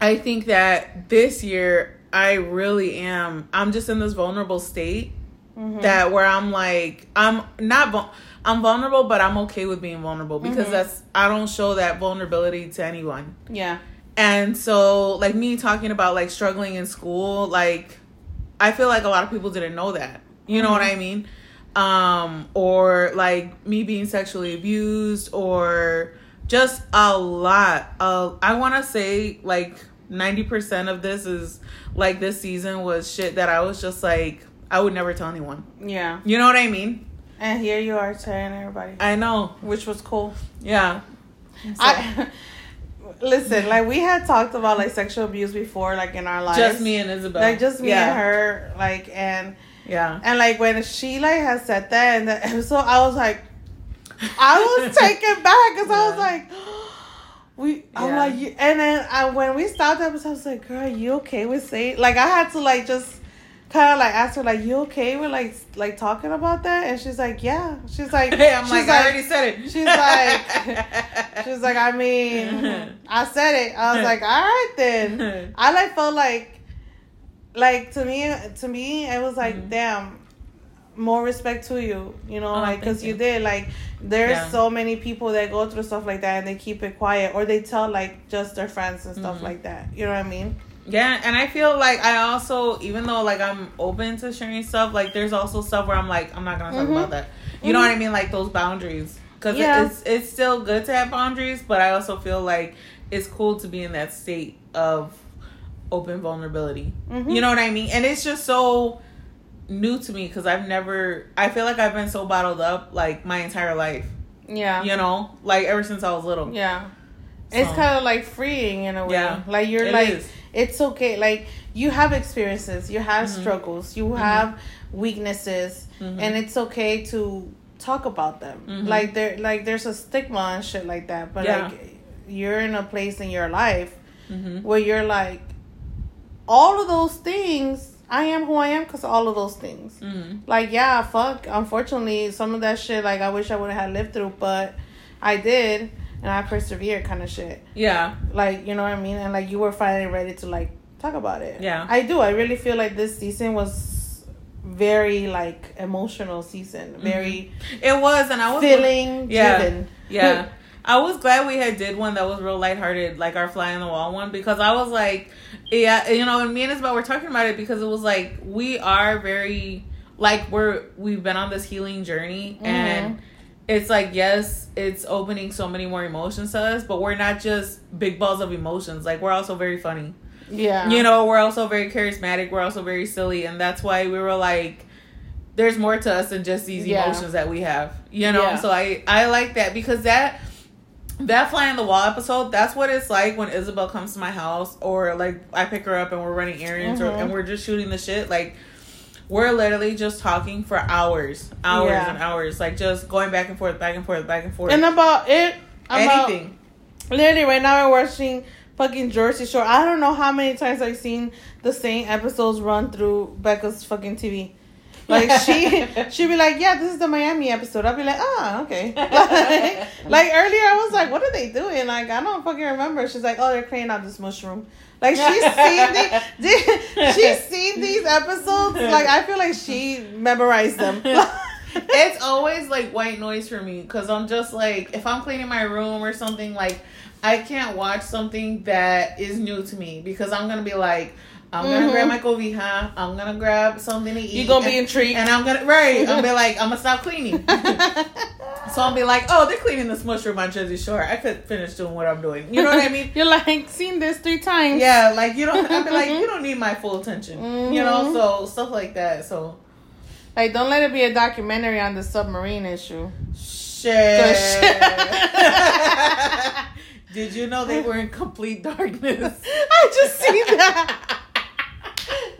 Speaker 1: I think that this year I really am I'm just in this vulnerable state
Speaker 2: Mm-hmm.
Speaker 1: that where I'm like I'm not vul- I'm vulnerable but I'm okay with being vulnerable because
Speaker 2: Mhm.
Speaker 1: that's I don't show that vulnerability to anyone.
Speaker 2: yeah.
Speaker 1: And so like me talking about like struggling in school like I feel like a lot of people didn't know that. You know what
Speaker 2: Mhm.
Speaker 1: I mean? Um or like me being sexually abused or just a lot of I want to say like 90% of this is like this season was shit that I was just like I would never tell anyone.
Speaker 2: Yeah.
Speaker 1: You know what I mean?
Speaker 2: And here you are telling everybody,
Speaker 1: I know.
Speaker 2: which was cool.
Speaker 1: Yeah. So,
Speaker 2: I listen, like we had talked about like sexual abuse before, like in our lives.
Speaker 1: just me and Isabel.
Speaker 2: like just me
Speaker 1: yeah.
Speaker 2: and her, like and
Speaker 1: Yeah.
Speaker 2: And like when she like had said that in the [LAUGHS] episode, I was like, I was [LAUGHS] taken back because I was like, [GASPS] we. I'm
Speaker 1: Yeah.
Speaker 2: like, you, and then I, when we stopped the episode, I was like, girl, are you okay with saying? Like I had to like just kind of like asked her like, "You okay with like like talking about that?" And she's like, "Yeah." She's like,
Speaker 1: Hey, [LAUGHS] I'm
Speaker 2: she's
Speaker 1: like, I already said it.
Speaker 2: She's like, [LAUGHS] she's like, I mean, I said it. I was like, all right then. [LAUGHS] I like felt like, like to me, to me, it was like,
Speaker 1: Mhm.
Speaker 2: damn, more respect to you. You know,
Speaker 1: Oh,
Speaker 2: like because you.
Speaker 1: you.
Speaker 2: did. Like, there's
Speaker 1: Yeah.
Speaker 2: so many people that go through stuff like that and they keep it quiet or they tell like just their friends and stuff
Speaker 1: Mhm.
Speaker 2: like that. You know what I mean?
Speaker 1: Yeah, and I feel like I also, even though like I'm open to sharing stuff, like there's also stuff where I'm like, I'm not gonna talk
Speaker 2: Mhm.
Speaker 1: about that. You know
Speaker 2: Mhm.
Speaker 1: what I mean? Like those boundaries, because
Speaker 2: Yeah.
Speaker 1: it's it's still good to have boundaries, but I also feel like it's cool to be in that state of open vulnerability.
Speaker 2: Mhm.
Speaker 1: You know what I mean? And it's just so new to me because I've never. I feel like I've been so bottled up like my entire life.
Speaker 2: Yeah.
Speaker 1: You know, like ever since I was little.
Speaker 2: Yeah. It's kind of like freeing in a way.
Speaker 1: Yeah,
Speaker 2: Like you're
Speaker 1: it
Speaker 2: like
Speaker 1: is.
Speaker 2: It's okay. Like you have experiences, you have
Speaker 1: Mhm.
Speaker 2: struggles, you
Speaker 1: Mhm.
Speaker 2: have weaknesses,
Speaker 1: Mhm.
Speaker 2: and it's okay to talk about them.
Speaker 1: Mhm.
Speaker 2: Like there, like there's a stigma and shit like that. But
Speaker 1: Yeah.
Speaker 2: like you're in a place in your life
Speaker 1: Mhm.
Speaker 2: where you're like, all of those things. I am who I am because all of those things.
Speaker 1: Mhm.
Speaker 2: Like yeah, fuck. Unfortunately, some of that shit, like I wish I would have had lived through, but I did, and I persevered, kind of shit.
Speaker 1: Yeah.
Speaker 2: Like you know what I mean, and like you were finally ready to like talk about it.
Speaker 1: Yeah.
Speaker 2: I do. I really feel like this season was very like emotional season, very
Speaker 1: It was, and I was
Speaker 2: feeling
Speaker 1: Yeah.
Speaker 2: driven.
Speaker 1: Yeah. [LAUGHS] I was glad we had did one that was real lighthearted, like our fly on the wall one, because I was like, yeah, you know, and me and Isabel were talking about it because it was like we are very like we're we've been on this healing journey
Speaker 2: Mm-hmm.
Speaker 1: and it's like yes, it's opening so many more emotions to us, but we're not just big balls of emotions. Like we're also very funny.
Speaker 2: yeah,
Speaker 1: You know, we're also very charismatic, we're also very silly, and that's why we were like there's more to us than just these
Speaker 2: Yeah.
Speaker 1: emotions that we have. You know,
Speaker 2: Yeah.
Speaker 1: so I I like that because that that fly on the wall episode, that's what it's like when Isabel comes to my house or like I pick her up and we're running errands or
Speaker 2: Mhm.
Speaker 1: and we're just shooting the shit like we're literally just talking for hours, hours
Speaker 2: Yeah.
Speaker 1: and hours, like just going back and forth, back and forth, back and forth.
Speaker 2: and about it, about,
Speaker 1: anything.
Speaker 2: Literally, right now we're watching fucking Jersey Shore. I don't know how many times I've seen the same episodes run through Becca's fucking TV. Like [LAUGHS] she, she'd be like, "Yeah, this is the Miami episode." I'd be like, "Ah, okay." [LAUGHS] Like, [LAUGHS] like earlier, I was like, "What are they doing?" Like I don't fucking remember. She's like, "Oh, they're cleaning out this mushroom." Like she's [LAUGHS] seen the, she's seen these episodes. [LAUGHS] Like I feel like she memorized them. [LAUGHS]
Speaker 1: it's always like white noise for me because I'm just like if I'm cleaning my room or something like I can't watch something that is new to me because I'm gonna be like I'm gonna grab my cobija I'm gonna grab something to eat
Speaker 2: You gonna be
Speaker 1: and,
Speaker 2: intrigued.
Speaker 1: and I'm gonna right I'm gonna be [LAUGHS] like I'm gonna stop cleaning [LAUGHS] so I'll be like oh they're cleaning this mushroom on Jersey Shore I could finish doing what I'm doing you know what I mean [LAUGHS]
Speaker 2: You're like seen this three times.
Speaker 1: yeah like you don't I'll be like you don't need my full attention you know
Speaker 2: Mhm.
Speaker 1: so stuff like that so
Speaker 2: Like, don't let it be a documentary on the submarine issue.
Speaker 1: Shit.
Speaker 2: shit.
Speaker 1: Did you know they were in complete darkness?
Speaker 2: I just seen that.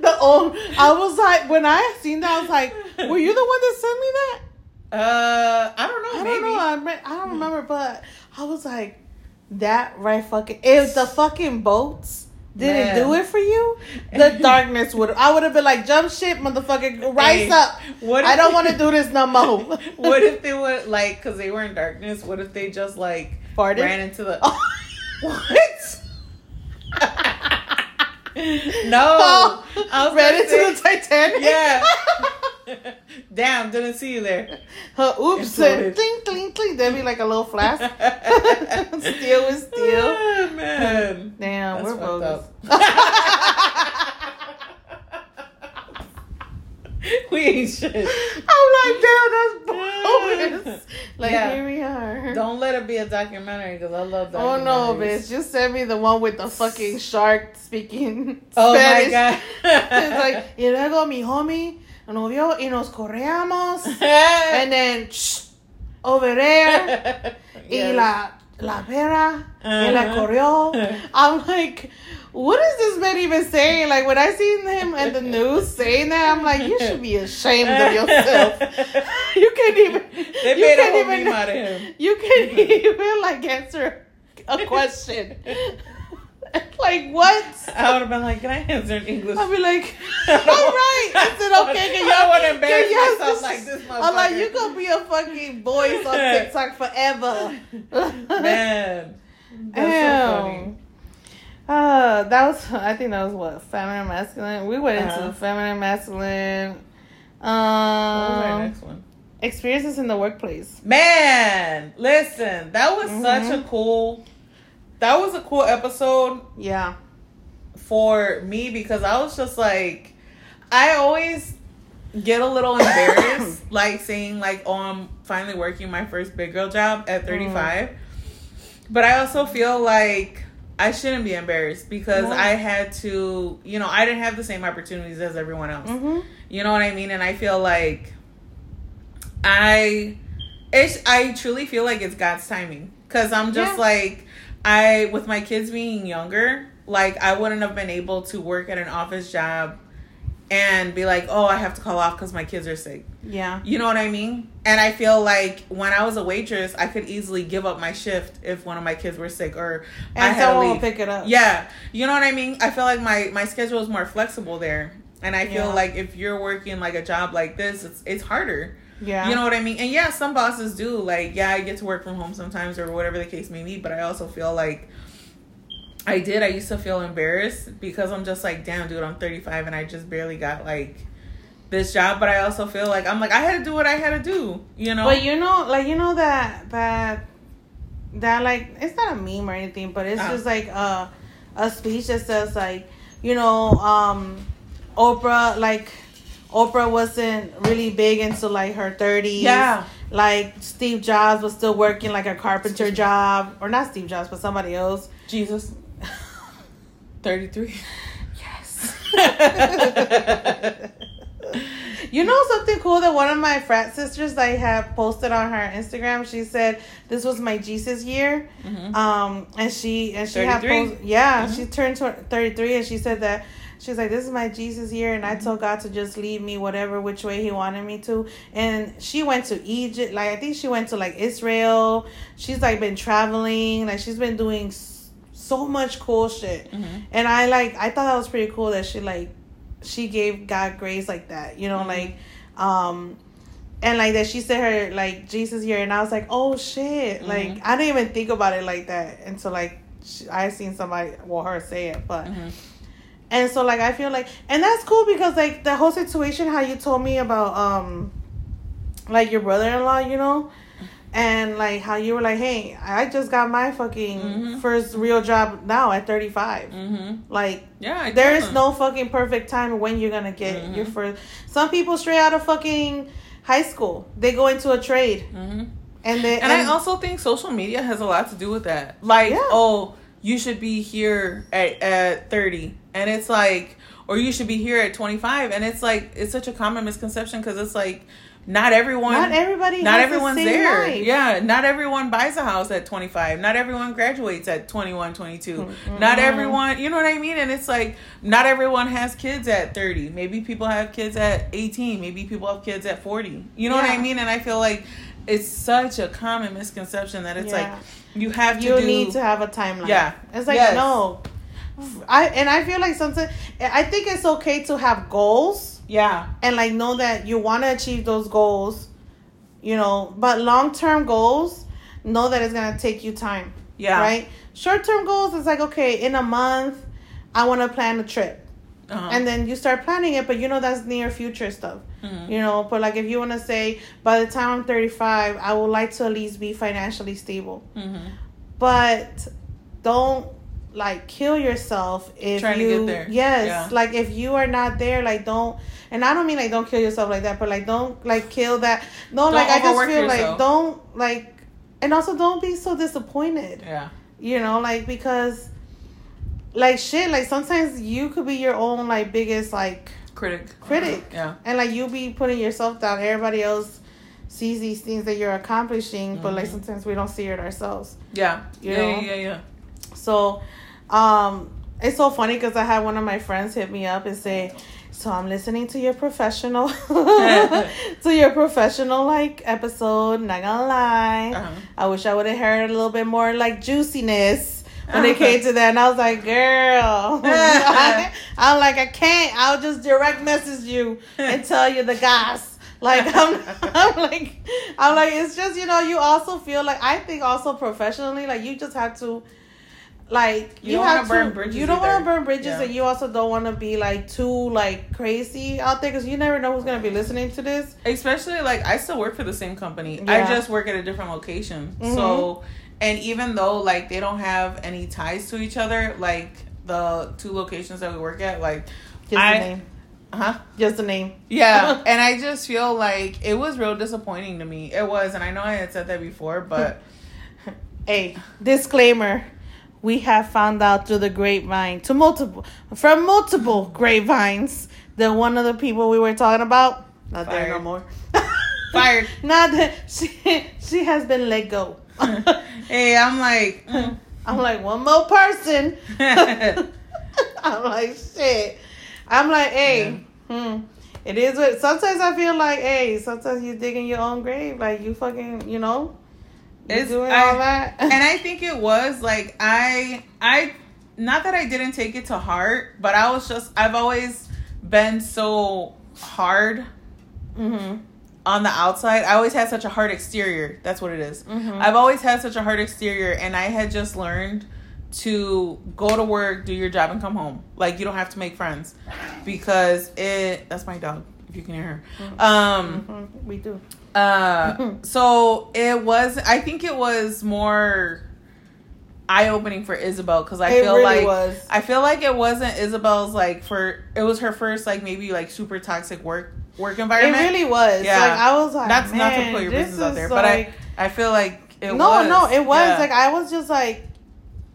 Speaker 2: The old, I was like, when I seen that, I was like, were you the one that sent me that?
Speaker 1: Uh, I don't know.
Speaker 2: I
Speaker 1: maybe.
Speaker 2: don't know. I, re- I don't remember, but I was like, that right fucking. If the fucking boats didn't
Speaker 1: Man.
Speaker 2: do it for you, the [LAUGHS] darkness would. I would have been like, jump shit, motherfucker, rise
Speaker 1: Hey,
Speaker 2: up.
Speaker 1: what
Speaker 2: I don't want to do this no more. [LAUGHS]
Speaker 1: what if they would like because they were in darkness? What if they just like
Speaker 2: Farted?
Speaker 1: ran into the [LAUGHS] what? [LAUGHS] no, I was
Speaker 2: ran
Speaker 1: gonna
Speaker 2: the Titanic?
Speaker 1: Yeah. [LAUGHS] Damn, didn't see you there.
Speaker 2: Huh, oops.
Speaker 1: Imploded.
Speaker 2: Cling, cling, cling. There'd be like a little flash. steel with steel.
Speaker 1: Ah, man.
Speaker 2: Damn,
Speaker 1: That's
Speaker 2: we're bogus. [LAUGHS] [LAUGHS]
Speaker 1: we ain't shit.
Speaker 2: I'm like, damn, that's bogus. [LAUGHS] Like,
Speaker 1: Yeah.
Speaker 2: here we are.
Speaker 1: Don't let it be a documentary because I love that.
Speaker 2: Oh no, bitch! Just send me the one with the fucking shark speaking [LAUGHS]
Speaker 1: Oh
Speaker 2: Spanish.
Speaker 1: my god.
Speaker 2: it's like, y luego mi homie nos vio y nos correamos, and then shh, over there, y la la vera, y la
Speaker 1: Uh-huh.
Speaker 2: corrió. I'm like, what is this man even saying? Like when I seen him in the news saying that, I'm like, you should be ashamed of yourself. [LAUGHS] you can't even.
Speaker 1: They
Speaker 2: you
Speaker 1: made a
Speaker 2: can't
Speaker 1: whole
Speaker 2: even.
Speaker 1: meme out of him. [LAUGHS]
Speaker 2: You can't [LAUGHS] even like answer a question. like what?
Speaker 1: I would have been like, "Can I answer in English?"
Speaker 2: I'll be like, all right, Is it okay? Can
Speaker 1: don't want to
Speaker 2: y'all-
Speaker 1: embarrass
Speaker 2: y'all-
Speaker 1: myself like this.
Speaker 2: I'm like, you gonna be a fucking voice on TikTok forever.
Speaker 1: Man. That's so funny.
Speaker 2: Uh, that was I think that was what feminine masculine. We went into
Speaker 1: Uh-huh.
Speaker 2: the feminine masculine.
Speaker 1: What was our
Speaker 2: Um,
Speaker 1: next one?
Speaker 2: experiences in the workplace.
Speaker 1: Man, listen, that was such
Speaker 2: Mhm.
Speaker 1: a cool. That was a cool episode
Speaker 2: Yeah.
Speaker 1: for me because I was just like, I always get a little embarrassed, [COUGHS] like saying like, "Oh, I'm finally working my first big girl job at 35," but I also feel like I shouldn't be embarrassed because. I had to, you know, I didn't have the same opportunities as everyone else.
Speaker 2: Mm-hmm.
Speaker 1: You know what I mean? And I feel like I it's I truly feel like it's God's timing cuz I'm just
Speaker 2: Yeah.
Speaker 1: like I with my kids being younger, like I wouldn't have been able to work at an office job and be like, "Oh, I have to call off cuz my kids are sick."
Speaker 2: Yeah.
Speaker 1: You know what I mean? And I feel like when I was a waitress, I could easily give up my shift if one of my kids were sick or I
Speaker 2: And
Speaker 1: had to
Speaker 2: someone will pick it up.
Speaker 1: Yeah, you know what I mean. I feel like my my schedule is more flexible there, and I feel
Speaker 2: Yeah.
Speaker 1: like if you're working like a job like this, it's it's harder.
Speaker 2: Yeah.
Speaker 1: You know what I mean? And yeah, some bosses do like yeah, I get to work from home sometimes or whatever the case may be, but I also feel like I did. I used to feel embarrassed because I'm just like, damn, dude, I'm 35 and I just barely got like this job, but I also feel like I'm like I had to do what I had to do. You know?
Speaker 2: But you know, like you know that that that like it's not a meme or anything, but it's
Speaker 1: Uh.
Speaker 2: just like a a speech that says like you know um Oprah like Oprah wasn't really big into like her thirties.
Speaker 1: Yeah.
Speaker 2: Like Steve Jobs was still working like a carpenter job, or not Steve Jobs, but somebody else.
Speaker 1: Jesus. 33.
Speaker 2: Yes. [LAUGHS] You know something cool that one of my frat sisters I have posted on her Instagram. She said this was my Jesus year,
Speaker 1: Mhm.
Speaker 2: um, and she and she had post, yeah,
Speaker 1: Mhm.
Speaker 2: she turned thirty three, and she said that she's like this is my Jesus year, and I told God to just lead me whatever which way He wanted me to, and she went to Egypt, like I think she went to like Israel. She's like been traveling, like she's been doing so much cool shit,
Speaker 1: Mhm.
Speaker 2: and I like I thought that was pretty cool that she like she gave God grace like that, you know,
Speaker 1: Mhm.
Speaker 2: like um and like that she said her like Jesus here and I was like, "Oh shit."
Speaker 1: Mhm.
Speaker 2: Like I didn't even think about it like that until like she, I seen somebody well her say it, but
Speaker 1: Mhm.
Speaker 2: and so like I feel like and that's cool because like the whole situation how you told me about um like your brother-in-law, you know? And like how you were like, "Hey, I just got my fucking
Speaker 1: Mhm.
Speaker 2: first real job now at 35."
Speaker 1: Mhm.
Speaker 2: Like
Speaker 1: Yeah,
Speaker 2: there is no fucking perfect time when you're gonna get
Speaker 1: Mhm.
Speaker 2: your first. Some people straight out of fucking high school, they go into a trade,
Speaker 1: Mhm.
Speaker 2: and they
Speaker 1: And I also think social media has a lot to do with that. Like,
Speaker 2: Yeah.
Speaker 1: oh, you should be here at, at 30. And it's like, or you should be here at 25. And it's like, it's such a common misconception because it's like, not everyone.
Speaker 2: not everybody.
Speaker 1: not everyone's
Speaker 2: the
Speaker 1: there.
Speaker 2: life.
Speaker 1: Yeah, not everyone buys a house at 25. Not everyone graduates at 21, 22.
Speaker 2: Mm-hmm.
Speaker 1: Not everyone, you know what I mean? And it's like, not everyone has kids at 30. Maybe people have kids at 18. Maybe people have kids at 40. You know what I mean? And I feel like it's such a common misconception that it's like, you have to
Speaker 2: you
Speaker 1: do.
Speaker 2: need to have a timeline.
Speaker 1: Yeah.
Speaker 2: it's like
Speaker 1: Yes.
Speaker 2: no. I and I feel like sometimes I think it's okay to have goals
Speaker 1: yeah.
Speaker 2: and like know that you want to achieve those goals, you know. But long term goals, know that it's gonna take you time.
Speaker 1: Yeah.
Speaker 2: Right. Short term goals is like okay, in a month, I want to plan a trip.
Speaker 1: Uh-huh.
Speaker 2: and then you start planning it but you know that's near future stuff
Speaker 1: Mhm.
Speaker 2: you know but like if you want to say by the time i'm 35 i would like to at least be financially stable
Speaker 1: Mhm.
Speaker 2: but don't like kill yourself if
Speaker 1: Trying to
Speaker 2: you
Speaker 1: get there.
Speaker 2: yes
Speaker 1: Yeah.
Speaker 2: like if you are not there like don't and i don't mean like don't kill yourself like that but like don't like kill that no
Speaker 1: Don't
Speaker 2: like i just feel like don't like and also don't be so disappointed
Speaker 1: Yeah.
Speaker 2: you know like because like shit like sometimes you could be your own like biggest like
Speaker 1: Critic.
Speaker 2: critic
Speaker 1: Yeah.
Speaker 2: and like you be putting yourself down everybody else sees these things that you're accomplishing but like
Speaker 1: Mhm.
Speaker 2: sometimes we don't see it ourselves
Speaker 1: Yeah.
Speaker 2: You
Speaker 1: yeah,
Speaker 2: know?
Speaker 1: yeah. Yeah. Yeah.
Speaker 2: so um it's so funny because i had one of my friends hit me up and say so i'm listening to your professional [LAUGHS] to your professional like episode not gonna lie
Speaker 1: Uh-huh.
Speaker 2: i wish i would have heard a little bit more like juiciness when it came to that, and I was like, "Girl, [LAUGHS] I'm like, I can't. I'll just direct message you and [LAUGHS] tell you the gas." Like I'm, I'm like, I'm like, it's just you know, you also feel like I think also professionally, like you just have to like
Speaker 1: You
Speaker 2: you,
Speaker 1: don't
Speaker 2: have
Speaker 1: bridges
Speaker 2: you don't want to burn bridges
Speaker 1: Yeah.
Speaker 2: and you also don't want to be like too like crazy out there because you never know who's gonna be listening to this
Speaker 1: especially like I still work for the same company.
Speaker 2: Yeah.
Speaker 1: I just work at a different location.
Speaker 2: Mhm.
Speaker 1: So, and even though like they don't have any ties to each other, like the two locations that we work at, like,
Speaker 2: just
Speaker 1: I-
Speaker 2: the name
Speaker 1: huh?
Speaker 2: just the name
Speaker 1: Yeah, [LAUGHS] and I just feel like it was real disappointing to me. It was, and I know I had said that before, but [LAUGHS]
Speaker 2: hey disclaimer we have found out through the grapevine to multiple from multiple grapevines that one of the people we were talking about not there no more [LAUGHS]
Speaker 1: fired.
Speaker 2: not that she she has been let go [LAUGHS]
Speaker 1: hey, I'm like, mm.
Speaker 2: i'm like one more person [LAUGHS] I'm like, shit. I'm like, hey, hmm. It is what sometimes I feel like, hey, sometimes you digging your own grave. Like you fucking, you know,
Speaker 1: It's-
Speaker 2: doing
Speaker 1: I-
Speaker 2: all that. [LAUGHS]
Speaker 1: and I think it was like I I not that I didn't take it to heart, but I was just I've always been so hard
Speaker 2: mm-hmm.
Speaker 1: on the outside. I always had such a hard exterior. That's what it is.
Speaker 2: Mhm.
Speaker 1: I've always had such a hard exterior and I had just learned to go to work, do your job and come home. Like you don't have to make friends because it that's my dog if you can hear her. Um
Speaker 2: Mhm. We do.
Speaker 1: Uh, [LAUGHS] so it was. I think it was more eye opening for Isabel because I
Speaker 2: It
Speaker 1: feel
Speaker 2: really
Speaker 1: like
Speaker 2: was.
Speaker 1: I feel like it wasn't Isabel's like for it was her first like maybe like super toxic work work environment.
Speaker 2: It really was.
Speaker 1: Yeah.
Speaker 2: Like I was like,
Speaker 1: That's not to put your business out there, but I
Speaker 2: like-
Speaker 1: I feel like it
Speaker 2: no,
Speaker 1: was.
Speaker 2: no, no, it was
Speaker 1: Yeah.
Speaker 2: like I was just like,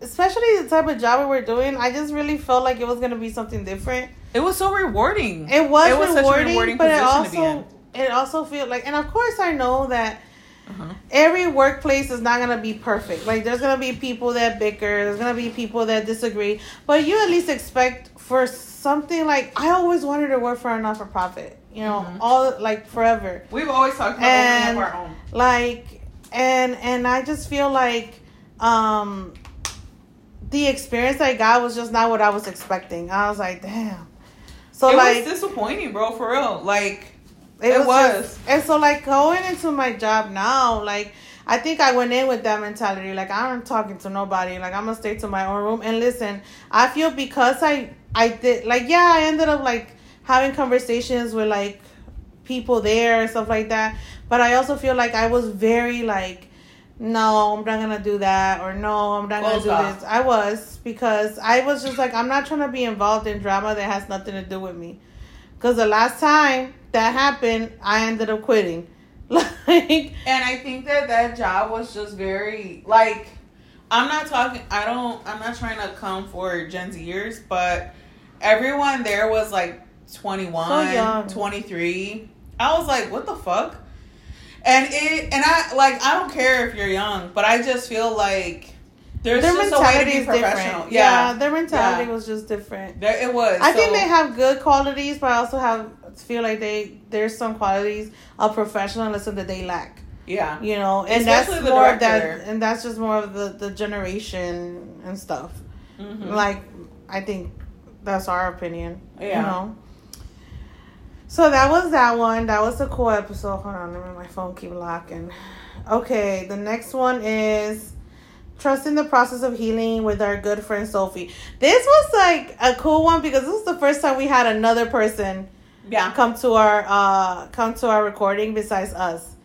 Speaker 2: especially the type of job we were doing. I just really felt like it was gonna be something different.
Speaker 1: it was so rewarding.
Speaker 2: It was,
Speaker 1: It was such a
Speaker 2: rewarding,
Speaker 1: rewarding
Speaker 2: but it
Speaker 1: position to be
Speaker 2: also it also feel like, and of course I know that
Speaker 1: Uh-huh.
Speaker 2: every workplace is not gonna be perfect. Like there's gonna be people that bicker, there's gonna be people that disagree, but you at least expect for something like I always wanted to work for a not for profit. You know,
Speaker 1: Mhm.
Speaker 2: all like forever.
Speaker 1: We've always talked about
Speaker 2: And-
Speaker 1: opening up our own.
Speaker 2: Like and and I just feel like um the experience I got was just not what I was expecting. I was like, damn. So
Speaker 1: it
Speaker 2: like
Speaker 1: was disappointing, bro. For real, like
Speaker 2: It,
Speaker 1: It
Speaker 2: was.
Speaker 1: was.
Speaker 2: just- and so like going into my job now, like I think I went in with that mentality, like I'm talking to nobody, like I'm gonna stay to my own room. And listen, I feel because I I did like yeah, I ended up like having conversations with like people there and stuff like that. But I also feel like I was very like, no, I'm not gonna do that, or no, I'm not gonna do
Speaker 1: off.
Speaker 2: this. I was because I was just like, I'm not trying to be involved in drama that has nothing to do with me. Because the last time that happened, I ended up quitting. [LAUGHS] Like,
Speaker 1: And I think that that job was just very like I'm not talking I don't I'm not trying to come for Gen Zers, but everyone there was like 21,
Speaker 2: So
Speaker 1: 23. I was like, what the fuck? And it and I like I don't care if you're young, but I just feel like there's
Speaker 2: their
Speaker 1: just a way to
Speaker 2: mentality
Speaker 1: be
Speaker 2: is
Speaker 1: professional.
Speaker 2: different. Yeah,
Speaker 1: Yeah.
Speaker 2: their mentality
Speaker 1: Yeah.
Speaker 2: was just different.
Speaker 1: There it was.
Speaker 2: I think they have good qualities, but I also have feel like they there's some qualities of professionalism that they lack.
Speaker 1: Yeah.
Speaker 2: You know, and
Speaker 1: Especially
Speaker 2: that's
Speaker 1: the
Speaker 2: more of that, and that's just more of the the generation and stuff.
Speaker 1: Mhm.
Speaker 2: Like, I think that's our opinion. You
Speaker 1: Yeah.
Speaker 2: know. So that was that one. That was a cool episode. Hold on, let me my phone keep locking. Okay, the next one is trusting the process of healing with our good friend Sophie. This was like a cool one because this was the first time we had another person
Speaker 1: yeah.
Speaker 2: come to our uh come to our recording besides us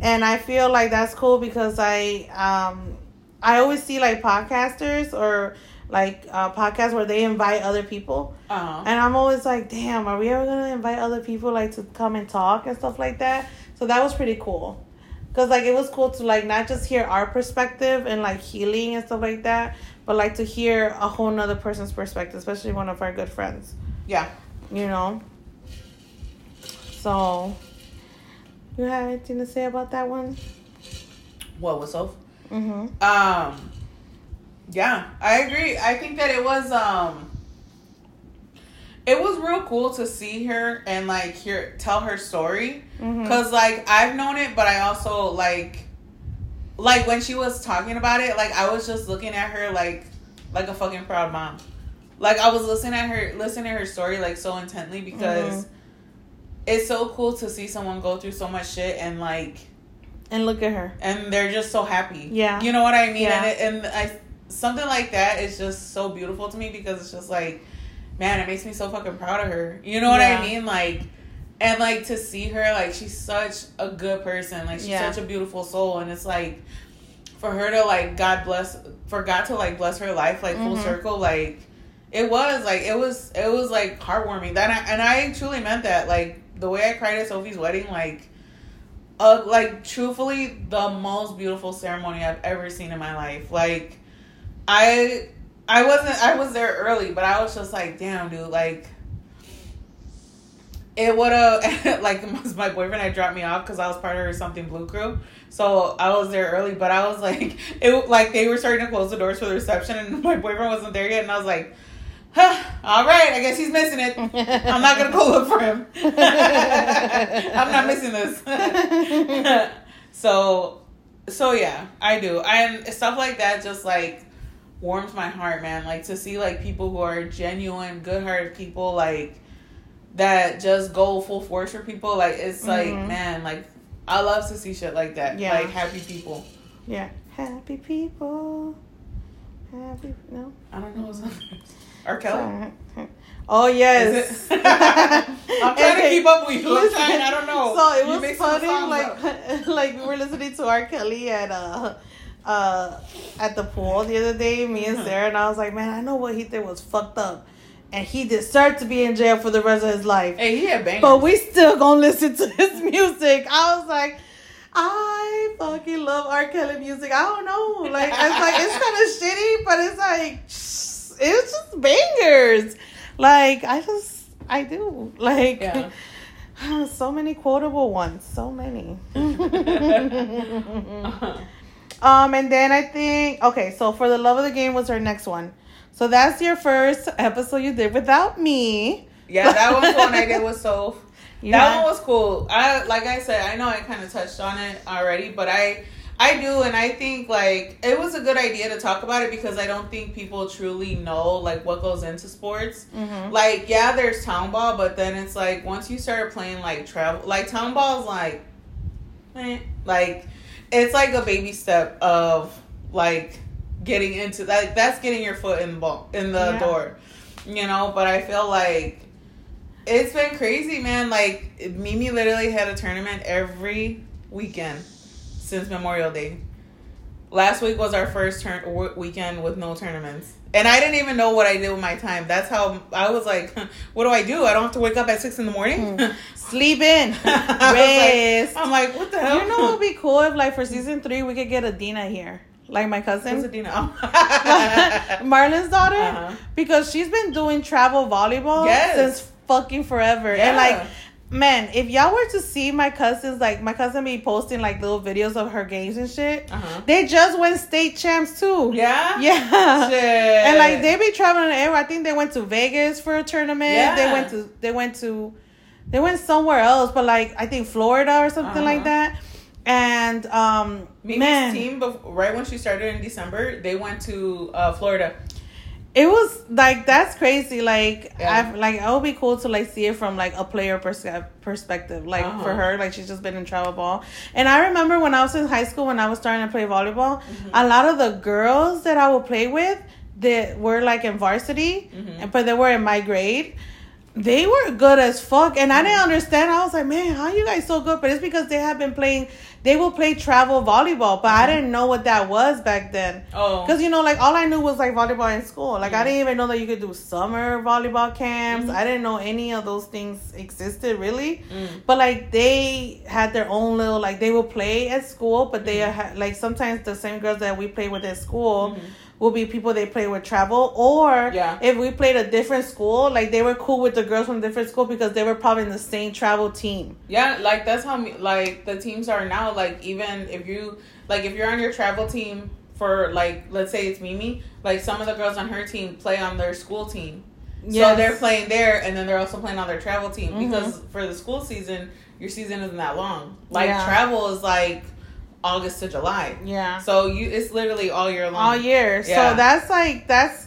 Speaker 2: and i feel like that's cool because i um i always see like podcasters or like uh podcasts where they invite other people
Speaker 1: Uh-huh.
Speaker 2: and i'm always like damn are we ever gonna invite other people like to come and talk and stuff like that so that was pretty cool because like it was cool to like not just hear our perspective and like healing and stuff like that but like to hear a whole nother person's perspective especially one of our good friends
Speaker 1: Yeah.
Speaker 2: you know. So, you have anything to say about that one?
Speaker 1: What was so
Speaker 2: Mm-hmm.
Speaker 1: Um, yeah, I agree. I think that it was um, it was real cool to see her and like hear tell her story
Speaker 2: Mm-hmm.
Speaker 1: because like I've known it, but I also like like when she was talking about it, like I was just looking at her like like a fucking proud mom. Like I was listening at her listening to her story like so intently because
Speaker 2: Mm-hmm.
Speaker 1: It's so cool to see someone go through so much shit and like
Speaker 2: And look at her.
Speaker 1: and they're just so happy.
Speaker 2: Yeah.
Speaker 1: You know what I mean?
Speaker 2: Yeah.
Speaker 1: And it, and I something like that is just so beautiful to me because it's just like, man, it makes me so fucking proud of her. You know what
Speaker 2: Yeah.
Speaker 1: I mean? Like, and like to see her, like she's such a good person. Like she's
Speaker 2: Yeah.
Speaker 1: such a beautiful soul, and it's like for her to like God bless for God to like bless her life like full
Speaker 2: Mhm.
Speaker 1: circle like. It was like it was it was like heartwarming. That I, and I truly meant that. Like the way I cried at Sophie's wedding, like uh, like truthfully the most beautiful ceremony I've ever seen in my life. Like I I wasn't I was there early, but I was just like, damn, dude, like it would have [LAUGHS] like [LAUGHS] my boyfriend had dropped me off because I was part of her something blue crew. So I was there early, but I was like, [LAUGHS] it like they were starting to close the doors for the reception, and my boyfriend wasn't there yet, and I was like, huh, [SIGHS] all right, I guess he's missing it. I'm not gonna go look for him. [LAUGHS] I'm not missing this. [LAUGHS] so, so yeah, I do. I'm stuff like that just like warms my heart, man. Like to see like people who are genuine, good-hearted people, like that just go full force for people. Like it's like,
Speaker 2: Mhm.
Speaker 1: man, like I love to see shit like that.
Speaker 2: Yeah.
Speaker 1: Like happy people.
Speaker 2: Yeah. Happy people. Happy no.
Speaker 1: I don't know what's R. Kelly. [LAUGHS]
Speaker 2: Oh yes. [LAUGHS] [LAUGHS]
Speaker 1: I'm trying to keep up with you. I'm
Speaker 2: Listen,
Speaker 1: trying. I don't know.
Speaker 2: So it was funny, like like we were listening to R. Kelly at uh uh at the pool the other day, me and
Speaker 1: Uh-huh.
Speaker 2: Sarah, and I was like, man, I know what he did was fucked up, and he deserved to be in jail for the rest of his life.
Speaker 1: Hey, he had bangers.
Speaker 2: But we still gonna listen to his music. I was like, I fucking love R. Kelly music. I don't know, like it's like it's kind of shitty, but it's like it's just bangers. Like I just I do like.
Speaker 1: Yeah. [SIGHS]
Speaker 2: So many quotable ones. So many.
Speaker 1: Uh-huh. [LAUGHS] [LAUGHS]
Speaker 2: um, and then I think okay, so for the love of the game was our next one. So that's your first episode you did without me.
Speaker 1: Yeah, that was one I did with Soph. [LAUGHS]
Speaker 2: You
Speaker 1: that one was cool. I like I said, I know I kind of touched on it already, but I I do, and I think like it was a good idea to talk about it because I don't think people truly know like what goes into sports.
Speaker 2: Mhm.
Speaker 1: Like, yeah, there's town ball, but then it's like once you start playing like travel, like town ball is like, eh, like it's like a baby step of like getting into that. That's getting your foot in the ball in the
Speaker 2: Yeah.
Speaker 1: door, you know. But I feel like it's been crazy, man. Like Mimi literally had a tournament every weekend since Memorial Day. Last week was our first turn w- weekend with no tournaments, and I didn't even know what I did with my time. That's how I was like, [LAUGHS] "What do I do? I don't have to wake up at six in the morning." [LAUGHS]
Speaker 2: Sleep in. [LAUGHS] Rest.
Speaker 1: like, I'm like, "What the hell?"
Speaker 2: You know what would be cool if like for season three we could get Adina here. Like my
Speaker 1: Who's
Speaker 2: cousin.
Speaker 1: Adina?
Speaker 2: Marlon's daughter.
Speaker 1: Uh-huh.
Speaker 2: Because she's been doing travel volleyball
Speaker 1: Yes.
Speaker 2: since fucking forever.
Speaker 1: Yeah.
Speaker 2: And like man, if y'all were to see my cousins, like my cousin be posting like little videos of her games and shit.
Speaker 1: Uh-huh.
Speaker 2: They just went state champs too.
Speaker 1: Yeah.
Speaker 2: Yeah.
Speaker 1: Shit.
Speaker 2: And like they be traveling everywhere. I think they went to Vegas for a tournament.
Speaker 1: Yeah.
Speaker 2: They went to they went to they went somewhere else, but like I think Florida or something like
Speaker 1: Uh-huh.
Speaker 2: that. And um
Speaker 1: Mimi's
Speaker 2: man,
Speaker 1: team, right when she started in December, they went to uh, Florida.
Speaker 2: It was like that's crazy. Like
Speaker 1: Yeah.
Speaker 2: I like it would be cool to like see it from like a player pers- perspective. Like
Speaker 1: Uh-huh.
Speaker 2: for her, like she's just been in travel ball. And I remember when I was in high school when I was starting to play volleyball,
Speaker 1: Mm-hmm.
Speaker 2: a lot of the girls that I would play with that were like in varsity,
Speaker 1: Mhm.
Speaker 2: and but they were in my grade. They were good as fuck, and I didn't
Speaker 1: Mm-hmm.
Speaker 2: understand. I was like, man, how you guys so good? But it's because they have been playing. They will play travel volleyball, but I didn't know what that was back then.
Speaker 1: Mm-hmm. Oh.
Speaker 2: Because you know, like all I knew was like volleyball in school. Like I
Speaker 1: Mhm.
Speaker 2: didn't even know that you could do summer volleyball camps.
Speaker 1: Mhm.
Speaker 2: I didn't know any of those things existed really.
Speaker 1: Mm.
Speaker 2: But like they had their own little like they will play at school, but they
Speaker 1: Mhm.
Speaker 2: ha- like sometimes the same girls that we play with at school
Speaker 1: Mhm.
Speaker 2: Will be people they play with travel. Or
Speaker 1: Yeah.
Speaker 2: if we played a different school, like they were cool with the girls from different school because they were probably in the same travel team.
Speaker 1: Yeah, like that's how me, like the teams are now. Like even if you like if you're on your travel team for like let's say it's Mimi, like some of the girls on her team play on their school team. So they're playing there and then they're also playing on their travel team
Speaker 2: Mhm.
Speaker 1: because for the school season, your season isn't that long. Like
Speaker 2: Yeah.
Speaker 1: travel is like August to July.
Speaker 2: Yeah.
Speaker 1: So you it's literally all year long.
Speaker 2: all year.
Speaker 1: Yeah.
Speaker 2: So that's like that's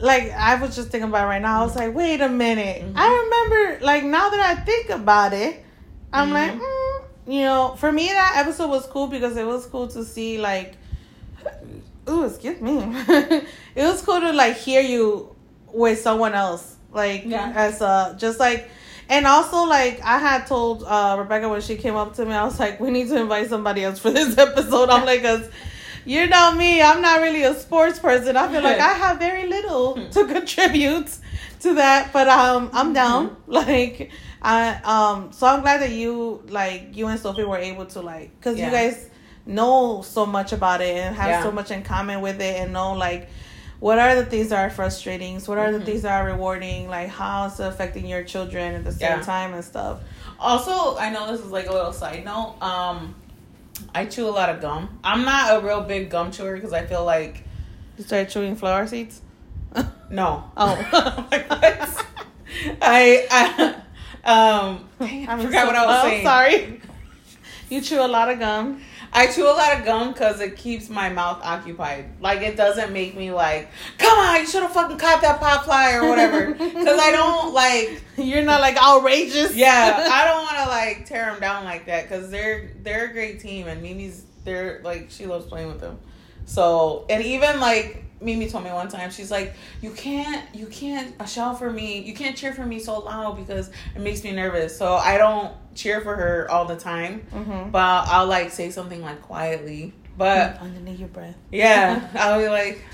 Speaker 2: like I was just thinking about it right now. I was like, wait a minute.
Speaker 1: Mhm.
Speaker 2: I remember like now that I think about it, I'm
Speaker 1: Mhm.
Speaker 2: like, mm, you know, for me that episode was cool because it was cool to see like, ooh, excuse me, [LAUGHS] it was cool to like hear you with someone else, like
Speaker 1: Yeah.
Speaker 2: as a just like. And also, like I had told uh, Rebecca when she came up to me, I was like, "We need to invite somebody else for this [LAUGHS] episode." I'm like, "Cause you know me, I'm not really a sports person. I feel like I have very little to [LAUGHS] contribute to that, but um, I'm down. [LAUGHS] Like, I um, so I'm glad that you like you and Sophie were able to like, cause
Speaker 1: Yeah.
Speaker 2: you guys know so much about it and have
Speaker 1: Yeah.
Speaker 2: so much in common with it, and know like what are the things that are frustrating, what are the
Speaker 1: Mhm.
Speaker 2: things that are rewarding, like how it's affecting your children at the same
Speaker 1: Yeah.
Speaker 2: time and stuff.
Speaker 1: Also, I know this is like a little side note. Um, I chew a lot of gum. I'm not a real big gum chewer because I feel like
Speaker 2: You started chewing flower seeds. [LAUGHS]
Speaker 1: no.
Speaker 2: Oh. [LAUGHS]
Speaker 1: Like? I I um [LAUGHS] I forgot
Speaker 2: so-
Speaker 1: what I was
Speaker 2: oh,
Speaker 1: saying.
Speaker 2: Sorry. You chew a lot of gum.
Speaker 1: I chew a lot of gum because it keeps my mouth occupied. Like it doesn't make me like, come on, you should have fucking caught that pop fly or whatever. [LAUGHS] Because I don't like, [LAUGHS]
Speaker 2: You're not like outrageous.
Speaker 1: yeah, [LAUGHS] I don't want to like tear them down like that because they're they're a great team and Mimi's they're like she loves playing with them. So and even like Mimi told me one time she's like, you can't you can't shout for me, you can't cheer for me so loud because it makes me nervous. So I don't cheer for her all the time.
Speaker 2: Mm-hmm.
Speaker 1: But I'll like say something like quietly. But
Speaker 2: underneath your breath.
Speaker 1: yeah, [LAUGHS] I'll be like,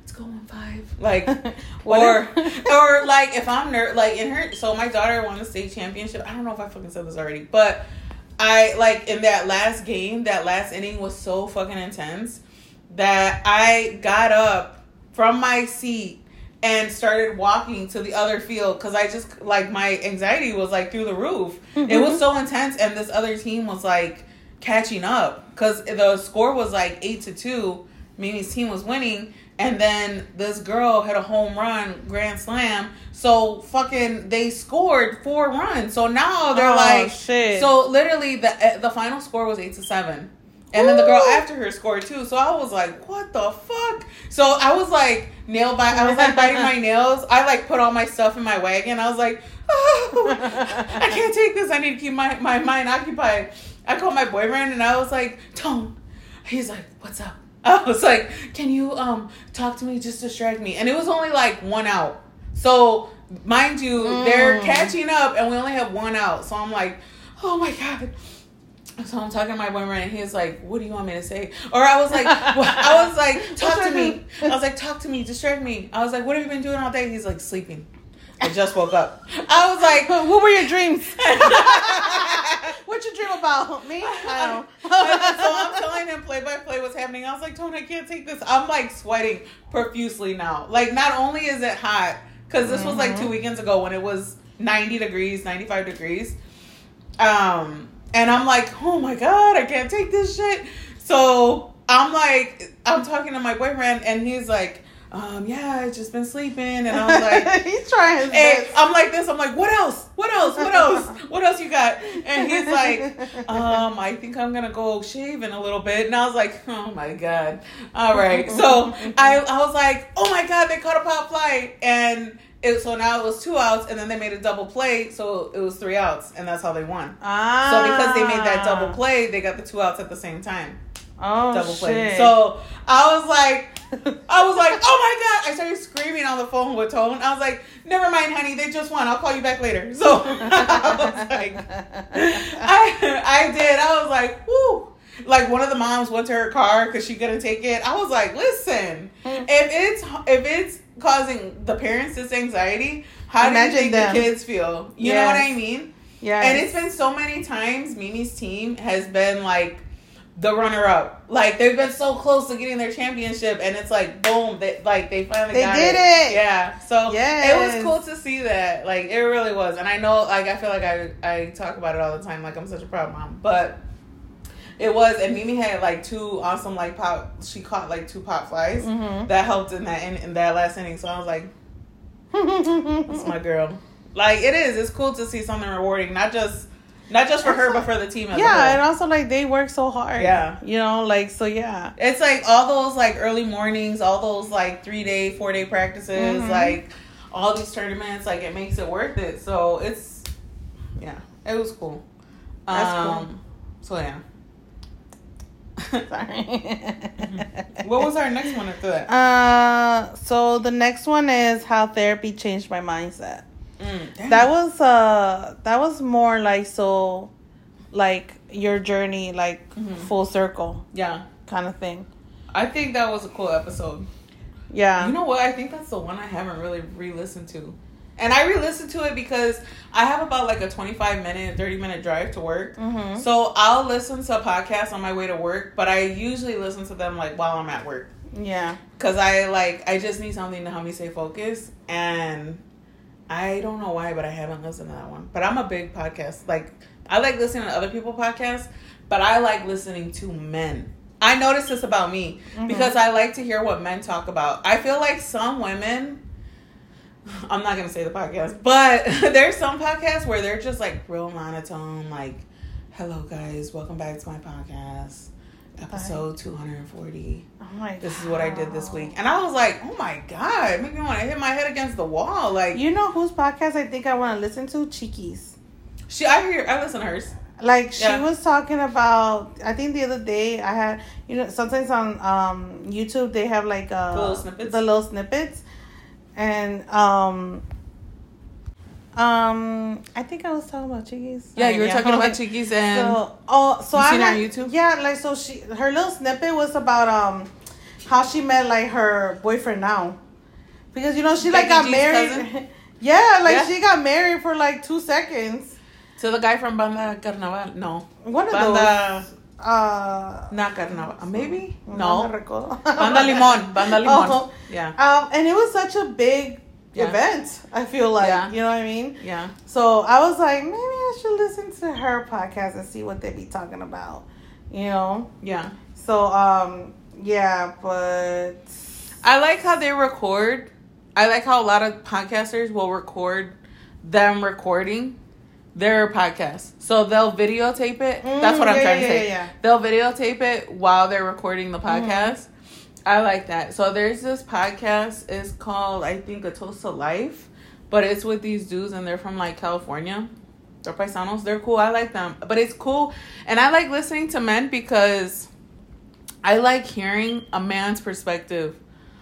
Speaker 1: let's go on five. Like [LAUGHS] or [LAUGHS] or like if I'm ner- like in her so my daughter won the state championship. I don't know if I fucking said this already, but I like in that last game, that last inning was so fucking intense that I got up from my seat and started walking to the other field because I just like my anxiety was like through the roof. It was mm-hmm. so intense, and this other team was like catching up because the score was like eight to two. Mimi's team was winning, and then this girl had a home run, grand slam. So fucking, they scored four runs. So now they're
Speaker 2: Oh,
Speaker 1: like,
Speaker 2: shit.
Speaker 1: so literally the eh, the final score was eight to seven. And then the girl after her scored too. So I was like, what the fuck? So I was like nail bite. I was like biting my [LAUGHS] nails. I like put all my stuff in my wagon. I was like, oh, I [LAUGHS] can't take this. I need to keep my, my mind occupied. I called my boyfriend and I was like, Tone. He's like, what's up? [LAUGHS] I was like, can you um talk to me? Just distract me. And it was only like one out. So mind you, they're
Speaker 2: Mm.
Speaker 1: catching up and we only have one out. So I'm like, oh my god. So I'm talking to my boyfriend, and he's like, "What do you want me to say?" Or I was like, "I was like, [LAUGHS] talk to me." I was like, "Talk to me, distract me." I was like, "What have you been doing all day?" He's like, "Sleeping." I just woke up. [LAUGHS] I was like, [LAUGHS]
Speaker 2: what were your dreams? what you dream about? Me? I don't
Speaker 1: so. I'm telling him play by play what's happening. I was like, Tone, I can't take this. I'm like sweating profusely now. Like, not only is it hot, because this was like two weekends ago when it was 90 degrees, 95 degrees. Um, and I'm like, oh my god, I can't take this shit. So I'm like, I'm talking to my boyfriend, and he's like, um, yeah, I just been sleeping, and I was like. [LAUGHS]
Speaker 2: he's trying his best.
Speaker 1: I'm like this. I'm like, what else? What else? What else? [LAUGHS] What else you got? And he's like, um, I think I'm gonna go shave in a little bit. And I was like, oh my god. All right. So I, I was like, oh my god, they caught a pop fly, and it, so now it was two outs, and then they made a double play, so it was three outs, and that's how they won.
Speaker 2: ah.
Speaker 1: So because they made that double play, they got the two outs at the same time.
Speaker 2: oh,
Speaker 1: Double play. So I was like. [LAUGHS] I was like, oh my god! I started screaming on the phone with Tone. I was like, never mind, honey, they just won. I'll call you back later. So [LAUGHS] I was like, [LAUGHS] I I did. I was like, whoo. Like one of the moms went to her car because she couldn't take it. I was like, listen, if it's if it's causing the parents this anxiety, how
Speaker 2: Imagine
Speaker 1: do you think
Speaker 2: them.
Speaker 1: the kids feel? You know what I mean?
Speaker 2: yeah.
Speaker 1: And it's been so many times Mimi's team has been like the runner up. Like they've been so close to getting their championship and it's like boom, they like they finally
Speaker 2: They
Speaker 1: got
Speaker 2: did it.
Speaker 1: Yeah. So
Speaker 2: Yes.
Speaker 1: it was cool to see that. Like it really was. And I know like I feel like I I talk about it all the time, like I'm such a proud mom. But it was and Mimi had like two awesome like pop she caught like two pop flies
Speaker 2: Mhm.
Speaker 1: that helped in that in, in that last inning. So I was like, that's my girl. Like it is. It's cool to see something rewarding, not just Not just for her, but for the team as
Speaker 2: yeah, and also like they work so hard.
Speaker 1: Yeah.
Speaker 2: you know, like so. Yeah,
Speaker 1: It's like all those like early mornings, all those like three day, four day practices,
Speaker 2: Mhm.
Speaker 1: like all these tournaments, like it makes it worth it. So it's yeah, it was cool.
Speaker 2: That's cool.
Speaker 1: um, So yeah.
Speaker 2: Sorry.
Speaker 1: what was our next one after that?
Speaker 2: Uh, so the next one is how therapy changed my mindset.
Speaker 1: Mm.
Speaker 2: That was uh that was more like so like your journey like
Speaker 1: Mhm.
Speaker 2: full circle
Speaker 1: yeah.
Speaker 2: kind of thing.
Speaker 1: I think that was a cool episode.
Speaker 2: Yeah.
Speaker 1: You know what? I think that's the one I haven't really re-listened to. And I re-listened to it because I have about like a 25 minute, 30 minute drive to work.
Speaker 2: Mhm.
Speaker 1: So I'll listen to podcasts on my way to work, but I usually listen to them like while I'm at work.
Speaker 2: Yeah.
Speaker 1: Cause I like I just need something to help me stay focused and I don't know why, but I haven't listened to that one. But I'm a big podcast. Like I like listening to other people podcasts, but I like listening to men. I noticed this about me
Speaker 2: Mhm.
Speaker 1: because I like to hear what men talk about. I feel like some women I'm not gonna say the podcast, but [LAUGHS] there's some podcasts where they're just like real monotone, like, hello guys, welcome back to my podcast. Episode two hundred and forty
Speaker 2: Oh my
Speaker 1: this is what I did this week. And I was like, oh my God, it made me want to hit my head against the wall. Like,
Speaker 2: You know whose podcast I think I want to listen to? Cheekies.
Speaker 1: she, I hear, I listen to hers.
Speaker 2: Like she
Speaker 1: Yeah.
Speaker 2: was talking about I think the other day I had you know sometimes on um YouTube they have like uh
Speaker 1: The little snippets?
Speaker 2: the little snippets and um um I think I was talking about Cheekies.
Speaker 1: Yeah, you were talking about. [LAUGHS] Cheekies and.
Speaker 2: So, oh, so I
Speaker 1: seen her on YouTube?
Speaker 2: Yeah, like so she her little snippet was about um how she met like her boyfriend now, because you know she like
Speaker 1: Becky
Speaker 2: got
Speaker 1: G's
Speaker 2: married.
Speaker 1: cousin? [LAUGHS]
Speaker 2: yeah, like
Speaker 1: Yeah.
Speaker 2: she got married for like two seconds.
Speaker 1: to the guy from Banda Carnaval. No.
Speaker 2: One of
Speaker 1: Banda.
Speaker 2: those. Uh,
Speaker 1: Not Carnaval. Maybe?
Speaker 2: no
Speaker 1: No.
Speaker 2: me recuerdo. [LAUGHS]
Speaker 1: Banda Limon. Banda Limon.
Speaker 2: Oh.
Speaker 1: Yeah.
Speaker 2: Um, and it was such a big
Speaker 1: Yeah.
Speaker 2: event. I feel like
Speaker 1: Yeah.
Speaker 2: you know what I mean.
Speaker 1: Yeah.
Speaker 2: So I was like, maybe I should listen to her podcast and see what they be talking about. You know.
Speaker 1: Yeah.
Speaker 2: So um yeah, but
Speaker 1: I like how they record. I like how a lot of podcasters will record them recording their podcast. So they'll videotape it. That's what
Speaker 2: Mm,
Speaker 1: I'm
Speaker 2: yeah,
Speaker 1: trying
Speaker 2: yeah,
Speaker 1: to say.
Speaker 2: yeah, yeah.
Speaker 1: They'll videotape it while they're recording the podcast. I like that. So there's this podcast. It's called I think A Toast to Life, but it's with these dudes and they're from like California. They're paisanos. They're cool. I like them. But it's cool, and I like listening to men because I like hearing a man's perspective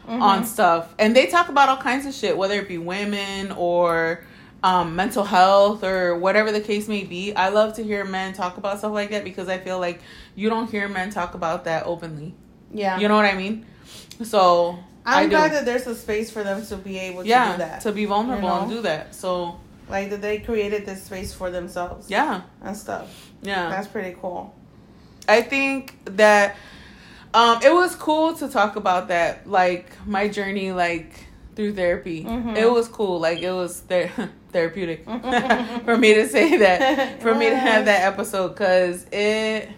Speaker 2: Mm-hmm.
Speaker 1: on stuff. And they talk about all kinds of shit, whether it be women or um, mental health or whatever the case may be. I love to hear men talk about stuff like that because I feel like you don't hear men talk about that openly.
Speaker 2: yeah,
Speaker 1: You know what I mean? So I
Speaker 2: I'm glad that there's a space for them to be able to
Speaker 1: yeah,
Speaker 2: do that.
Speaker 1: to be vulnerable
Speaker 2: you know?
Speaker 1: and do that. So
Speaker 2: like that they created this space for themselves.
Speaker 1: yeah,
Speaker 2: and stuff.
Speaker 1: yeah.
Speaker 2: That's pretty cool.
Speaker 1: I think that um it was cool to talk about that, like my journey, like through therapy.
Speaker 2: Mhm.
Speaker 1: It was cool, like it was ther- [LAUGHS] therapeutic [LAUGHS] [LAUGHS] for me to say that, for me to have that episode, because it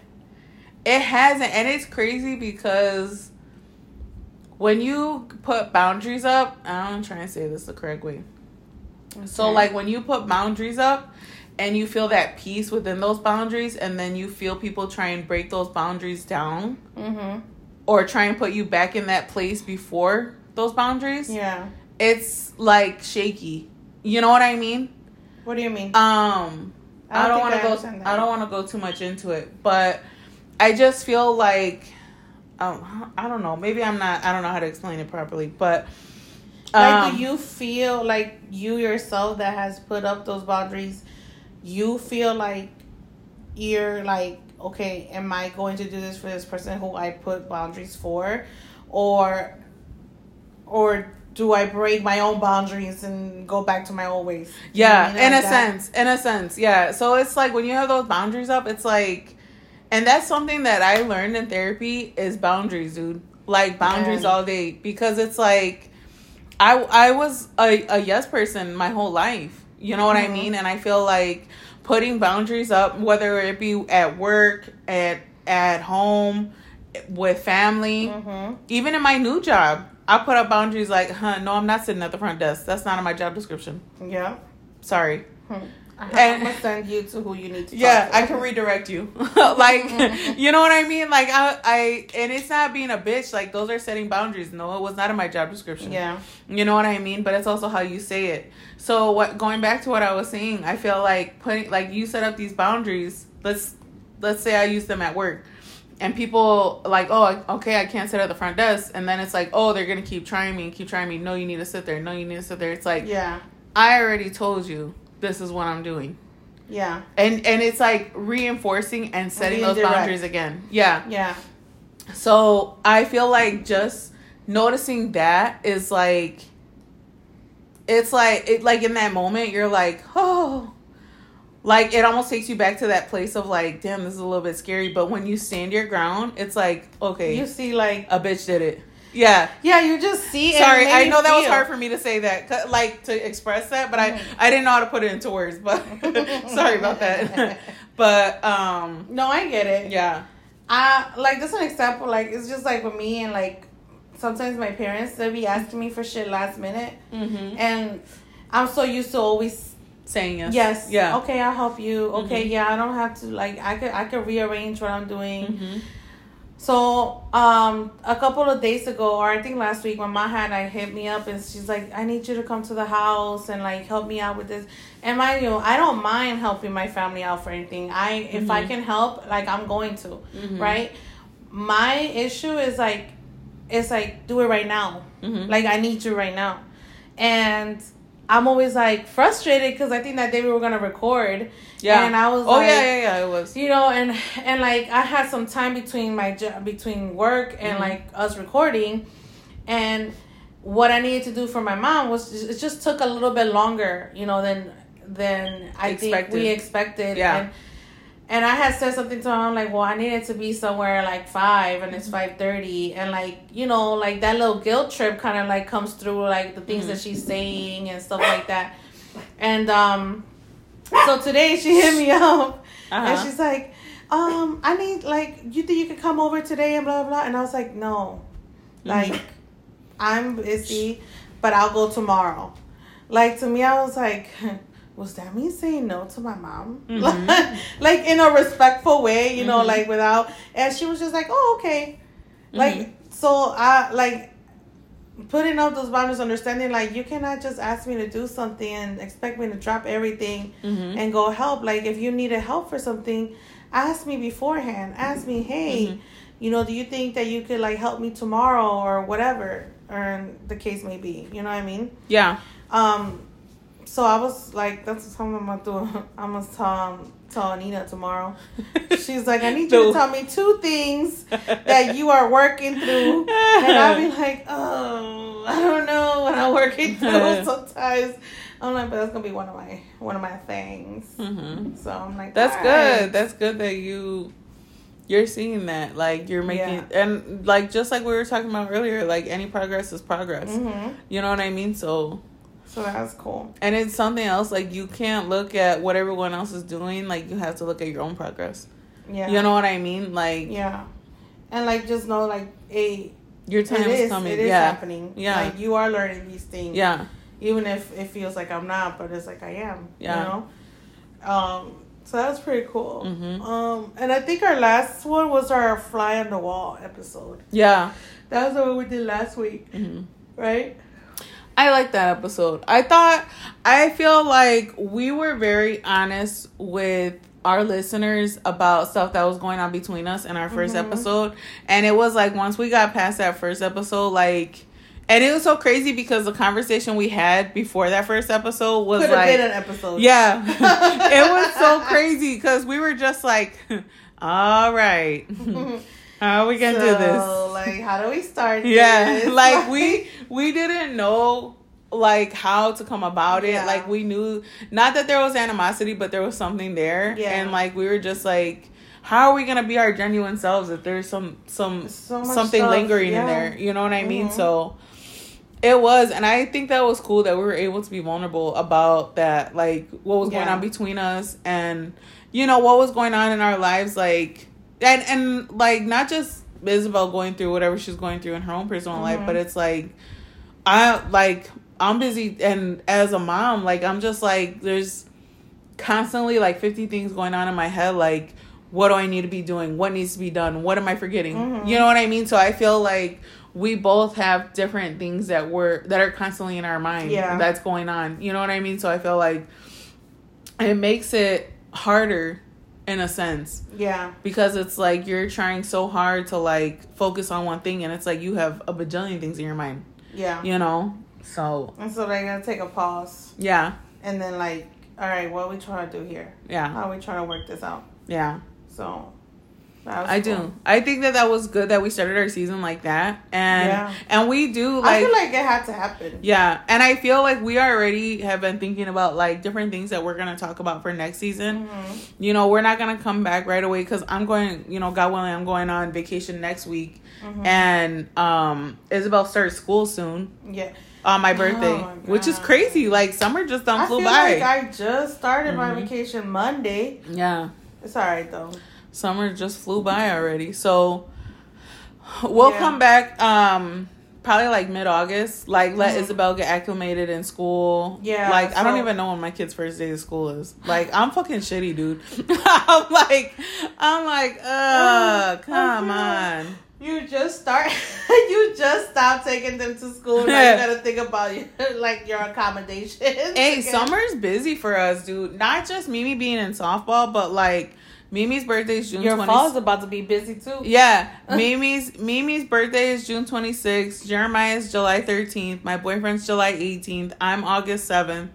Speaker 1: it hasn't, and it's crazy because when you put boundaries up, I'm trying to say this the correct way. So like when you put boundaries up and you feel that peace within those boundaries and then you feel people try and break those boundaries down
Speaker 2: Mm-hmm.
Speaker 1: or try and put you back in that place before those boundaries,
Speaker 2: Yeah.
Speaker 1: it's like shaky. You know what I mean?
Speaker 2: What do you mean?
Speaker 1: Um I don't, want to go. I don't want to go too much into it, but I just feel like um, I don't know. Maybe I'm not I don't know how to explain it properly, but
Speaker 2: like,
Speaker 1: um,
Speaker 2: do you feel like you yourself that has put up those boundaries? You feel like you're like, okay, am I going to do this for this person who I put boundaries for, or, or do I break my own boundaries and go back to my old ways? You know
Speaker 1: Yeah,
Speaker 2: I mean?
Speaker 1: in a
Speaker 2: that.
Speaker 1: sense, in a sense, yeah. So it's like when you have those boundaries up, it's like, and that's something that I learned in therapy is boundaries, dude. Like boundaries
Speaker 2: Yeah.
Speaker 1: all day because it's like, I I was a, a yes person my whole life. You know what I
Speaker 2: Mhm.
Speaker 1: mean? And I feel like putting boundaries up, whether it be at work, at at home, with family,
Speaker 2: Mhm.
Speaker 1: even in my new job, I put up boundaries like, huh, no, I'm not sitting at the front desk. That's not in my job description
Speaker 2: Yeah.
Speaker 1: sorry
Speaker 2: Hmm. I'm gonna send you to who you need to.
Speaker 1: yeah
Speaker 2: talk to.
Speaker 1: i can redirect you [LAUGHS] like [LAUGHS] you know what i mean like I, I and it's not being a bitch like those are setting boundaries no it was not in my job description
Speaker 2: Yeah.
Speaker 1: you know what i mean but it's also how you say it so what going back to what i was saying i feel like putting like you set up these boundaries let's let's say i use them at work and people like oh okay i can't sit at the front desk and then it's like oh they're gonna keep trying me and keep trying me no you need to sit there no you need to sit there it's like
Speaker 2: Yeah.
Speaker 1: i already told you this is what i'm doing
Speaker 2: Yeah.
Speaker 1: and and it's like reinforcing and setting those
Speaker 2: direct.
Speaker 1: boundaries again yeah
Speaker 2: Yeah.
Speaker 1: so i feel like just noticing that is like it's like it like in that moment you're like oh like it almost takes you back to that place of like damn this is a little bit scary but when you stand your ground it's like okay
Speaker 2: You see, like,
Speaker 1: a bitch did it yeah
Speaker 2: yeah, you just see.
Speaker 1: sorry i know that was hard for me to say that like to express that but i i didn't know how to put it into words but [LAUGHS] sorry about that [LAUGHS] but um
Speaker 2: No, I get it.
Speaker 1: yeah
Speaker 2: I like this is an example. Like it's just like with me and like sometimes my parents they'll be asking me for shit last minute,
Speaker 1: mm-hmm.
Speaker 2: and I'm so used to always
Speaker 1: saying yes
Speaker 2: yes,
Speaker 1: yeah
Speaker 2: okay, I'll help you. Okay,
Speaker 1: Mhm.
Speaker 2: yeah, I don't have to like I could I could rearrange what I'm doing.
Speaker 1: mm-hmm.
Speaker 2: So um a couple of days ago, or I think last week, my mom had like hit me up and she's like, I need you to come to the house and like help me out with this. And mind you, know, I don't mind helping my family out for anything. I if I
Speaker 1: Mhm.
Speaker 2: can help, like I'm going to,
Speaker 1: Mhm.
Speaker 2: right? My issue is like it's like do it right now.
Speaker 1: Mm-hmm.
Speaker 2: Like I need you right now. And I'm always like frustrated because I think that day we were gonna record.
Speaker 1: yeah
Speaker 2: And I was
Speaker 1: oh
Speaker 2: like,
Speaker 1: yeah yeah yeah it was
Speaker 2: you know and and like i had some time between my job between work and
Speaker 1: Mhm.
Speaker 2: like us recording and what i needed to do for my mom was it just took a little bit longer you know than than i think
Speaker 1: Expected.
Speaker 2: we expected
Speaker 1: Yeah.
Speaker 2: and and I had said something to him like, well, I needed to be somewhere like five, and it's
Speaker 1: Mm-hmm.
Speaker 2: five thirty, and like you know, like that little guilt trip kind of like comes through, like the things
Speaker 1: Mhm.
Speaker 2: that she's saying and stuff like that. And um, so today she hit me up, and
Speaker 1: uh-huh.
Speaker 2: she's like, um, I need like you think you could come over today and blah blah, blah. and I was like, no,
Speaker 1: Mhm.
Speaker 2: like I'm busy, but I'll go tomorrow. Like to me, I was like. [LAUGHS] Was that me saying no to my mom?
Speaker 1: Mhm. [LAUGHS]
Speaker 2: like in a respectful way, you know,
Speaker 1: Mhm.
Speaker 2: like without. And she was just like, "Oh, okay." Like
Speaker 1: Mhm.
Speaker 2: so, I like putting up those boundaries, understanding like you cannot just ask me to do something and expect me to drop everything
Speaker 1: Mhm.
Speaker 2: and go help. Like if you needed help for something, ask me beforehand. Ask me, hey,
Speaker 1: Mhm.
Speaker 2: you know, do you think that you could like help me tomorrow or whatever, or the case may be. You know what I mean?
Speaker 1: yeah
Speaker 2: Um, so I was like, that's something I'm gonna do. I'm gonna tell um, tell Anita tomorrow. [LAUGHS] She's like, I need you to tell me two things that you are working through, and I'll be like, oh, I don't know what I'm working [LAUGHS] through. Sometimes I'm like, but that's gonna be one of my one of my things.
Speaker 1: hmm
Speaker 2: So I'm like,
Speaker 1: That's good.
Speaker 2: right."
Speaker 1: That's good that you you're seeing that. Like you're making
Speaker 2: Yeah.
Speaker 1: and like just like we were talking about earlier, like any progress is progress.
Speaker 2: Mhm.
Speaker 1: You know what I mean? So
Speaker 2: So that's cool.
Speaker 1: and it's something else like you can't look at what everyone else is doing, like you have to look at your own progress.
Speaker 2: Yeah.
Speaker 1: You know what I mean? Like
Speaker 2: Yeah. And like just know like, hey,
Speaker 1: your time
Speaker 2: is,
Speaker 1: is coming.
Speaker 2: it is
Speaker 1: yeah.
Speaker 2: happening.
Speaker 1: Yeah.
Speaker 2: Like you are learning these things.
Speaker 1: Yeah.
Speaker 2: even if it feels like I'm not, but it's like I am.
Speaker 1: Yeah.
Speaker 2: You know. Um. So that's pretty cool.
Speaker 1: Mhm.
Speaker 2: Um. And I think our last one was our fly on the wall episode.
Speaker 1: Yeah.
Speaker 2: That was the one we did last week,
Speaker 1: hmm
Speaker 2: right?
Speaker 1: I like that episode. I thought I feel like we were very honest with our listeners about stuff that was going on between us in our 1st
Speaker 2: Mhm.
Speaker 1: episode. And it was like once we got past that first episode, like and it was so crazy because the conversation we had before that first episode was
Speaker 2: Could
Speaker 1: like
Speaker 2: been an episode.
Speaker 1: Yeah. [LAUGHS] it was so crazy because we were just like, [LAUGHS] all right. [LAUGHS] How are we gonna do this?
Speaker 2: Like, how do we start? [LAUGHS]
Speaker 1: yeah
Speaker 2: this? [LAUGHS]
Speaker 1: like we we didn't know like how to come about it
Speaker 2: Yeah.
Speaker 1: like we knew not that there was animosity but there was something there
Speaker 2: Yeah.
Speaker 1: and like we were just like how are we gonna be our genuine selves if there's some some
Speaker 2: So
Speaker 1: something
Speaker 2: stuff,
Speaker 1: lingering
Speaker 2: yeah.
Speaker 1: in there you know what i mean
Speaker 2: Mhm.
Speaker 1: so it was and i think that was cool that we were able to be vulnerable about that like what was going on between us and you know what was going on in our lives like and and like not just isabel going through whatever she's going through in her own personal life
Speaker 2: Mhm.
Speaker 1: but it's like i like i'm busy and as a mom like i'm just like there's constantly like 50 things going on in my head like what do I need to be doing? What needs to be done? What am I forgetting?
Speaker 2: Mhm.
Speaker 1: You know what I mean? So I feel like we both have different things that we're that are constantly in our mind
Speaker 2: Yeah.
Speaker 1: that's going on. You know what I mean? So I feel like it makes it harder in a sense
Speaker 2: Yeah.
Speaker 1: because it's like you're trying so hard to like focus on one thing and it's like you have a bajillion things in your mind,
Speaker 2: Yeah.
Speaker 1: you know? So,
Speaker 2: And so they're gonna take a pause
Speaker 1: yeah.
Speaker 2: and then like, all right, what are we trying to do here?
Speaker 1: Yeah.
Speaker 2: How are we trying to work this out?
Speaker 1: Yeah.
Speaker 2: So
Speaker 1: I
Speaker 2: cool.
Speaker 1: do. I think that that was good that we started our season like that. And
Speaker 2: Yeah.
Speaker 1: and we do
Speaker 2: I feel like it had to happen.
Speaker 1: Yeah, and I feel like we already have been thinking about like different things that we're gonna talk about for next season.
Speaker 2: Mhm.
Speaker 1: You know, we're not gonna come back right away because I'm going. You know, God willing, I'm going on vacation next week,
Speaker 2: Mhm.
Speaker 1: and um, Isabel starts school soon
Speaker 2: Yeah.
Speaker 1: on my birthday,
Speaker 2: Oh my
Speaker 1: which is crazy. Like summer just done
Speaker 2: I
Speaker 1: flew by.
Speaker 2: like I just started my
Speaker 1: Mhm.
Speaker 2: vacation Monday.
Speaker 1: yeah,
Speaker 2: It's all right though.
Speaker 1: Summer just flew by already. So we'll
Speaker 2: Yeah.
Speaker 1: come back. Um. Probably like mid August, like let
Speaker 2: Mhm.
Speaker 1: Isabel get acclimated in school.
Speaker 2: Yeah,
Speaker 1: like I don't even know when my kid's first day of school is. Like I'm fucking shitty, dude. [LAUGHS] I'm like, I'm like, uh, come on.
Speaker 2: You just start. [LAUGHS] you just stop taking them to school. Now you [LAUGHS] gotta think about your like your accommodations.
Speaker 1: Hey,
Speaker 2: again.
Speaker 1: summer's busy for us, dude. Not just Mimi being in softball, but like Mimi's birthday is June
Speaker 2: Your
Speaker 1: 20th.
Speaker 2: fall's about to be busy too.
Speaker 1: Yeah, [LAUGHS] Mimi's Mimi's birthday is June 26th. Jeremiah's July 13th. My boyfriend's July 18th. I'm August 7th.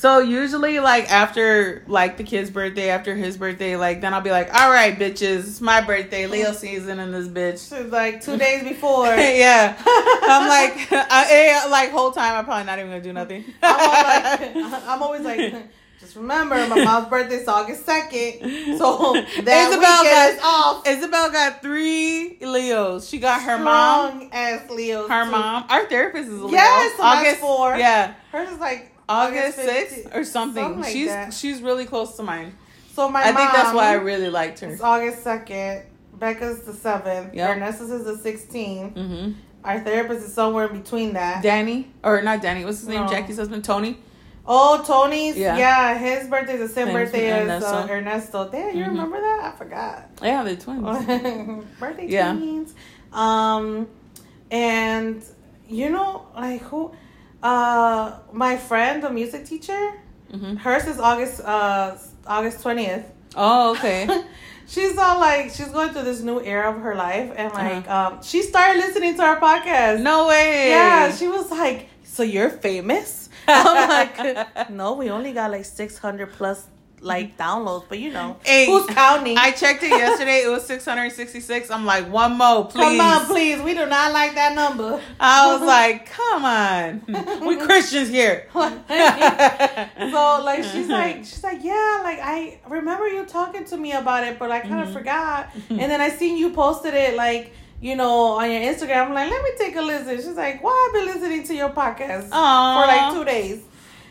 Speaker 1: So usually, like after like the kid's birthday, after his birthday, like then I'll be like, all right, bitches, it's my birthday, Leo [LAUGHS] season and this bitch.
Speaker 2: It's like two days before. [LAUGHS]
Speaker 1: yeah, I'm like, I, eh, like whole time I'm probably not even gonna do nothing.
Speaker 2: I'm, like, I'm always like, just remember, my mom's [LAUGHS] birthday is August second, so [LAUGHS] that
Speaker 1: Isabel got-
Speaker 2: is off.
Speaker 1: Isabel got three Leos. She got her mom,
Speaker 2: as Leo.
Speaker 1: her mom. Our therapist is a Leo.
Speaker 2: Yes, that's four.
Speaker 1: Yeah,
Speaker 2: Hers is like
Speaker 1: August
Speaker 2: August
Speaker 1: sixth or something.
Speaker 2: something like
Speaker 1: she's
Speaker 2: that.
Speaker 1: she's really close to mine.
Speaker 2: So my
Speaker 1: I think that's why I really liked her.
Speaker 2: is August second. Becca's the seventh.
Speaker 1: Yep.
Speaker 2: Ernesto's is the 16th.
Speaker 1: hmm
Speaker 2: Our therapist is somewhere in between that.
Speaker 1: Danny or not Danny? What's his name? Jackie's husband, Tony.
Speaker 2: Oh, Tony's.
Speaker 1: Yeah.
Speaker 2: Yeah. his birthday's the same birthday
Speaker 1: as
Speaker 2: uh,
Speaker 1: Ernesto.
Speaker 2: Damn, you
Speaker 1: Mhm.
Speaker 2: remember that? I forgot.
Speaker 1: Yeah, they're twins. [LAUGHS]
Speaker 2: birthday
Speaker 1: Yeah.
Speaker 2: twins. Um, and you know, like who? Uh, my friend, the music teacher.
Speaker 1: hmm
Speaker 2: Hers is August. Uh, August twentieth.
Speaker 1: Oh, okay. [LAUGHS]
Speaker 2: she's all like she's going through this new era of her life, and like
Speaker 1: Uh-huh.
Speaker 2: um, she started listening to our podcast.
Speaker 1: No way.
Speaker 2: Yeah, she was like, "So you're famous?" [LAUGHS] I'm like, [LAUGHS] "No, we only got like 600 plus like downloads, but you know,
Speaker 1: Hey,
Speaker 2: who's counting?"
Speaker 1: I checked it yesterday. It was 666. I'm like, one more, please.
Speaker 2: Come on, please. We do not like that number.
Speaker 1: I was like, come on. [LAUGHS] We Christians here.
Speaker 2: so like she's like she's like yeah like I remember you talking to me about it but I kind of
Speaker 1: Mhm.
Speaker 2: forgot and then I seen you posted it like you know on your Instagram I'm like let me take a listen she's like well I've been listening to your podcast
Speaker 1: Aw.
Speaker 2: for like two days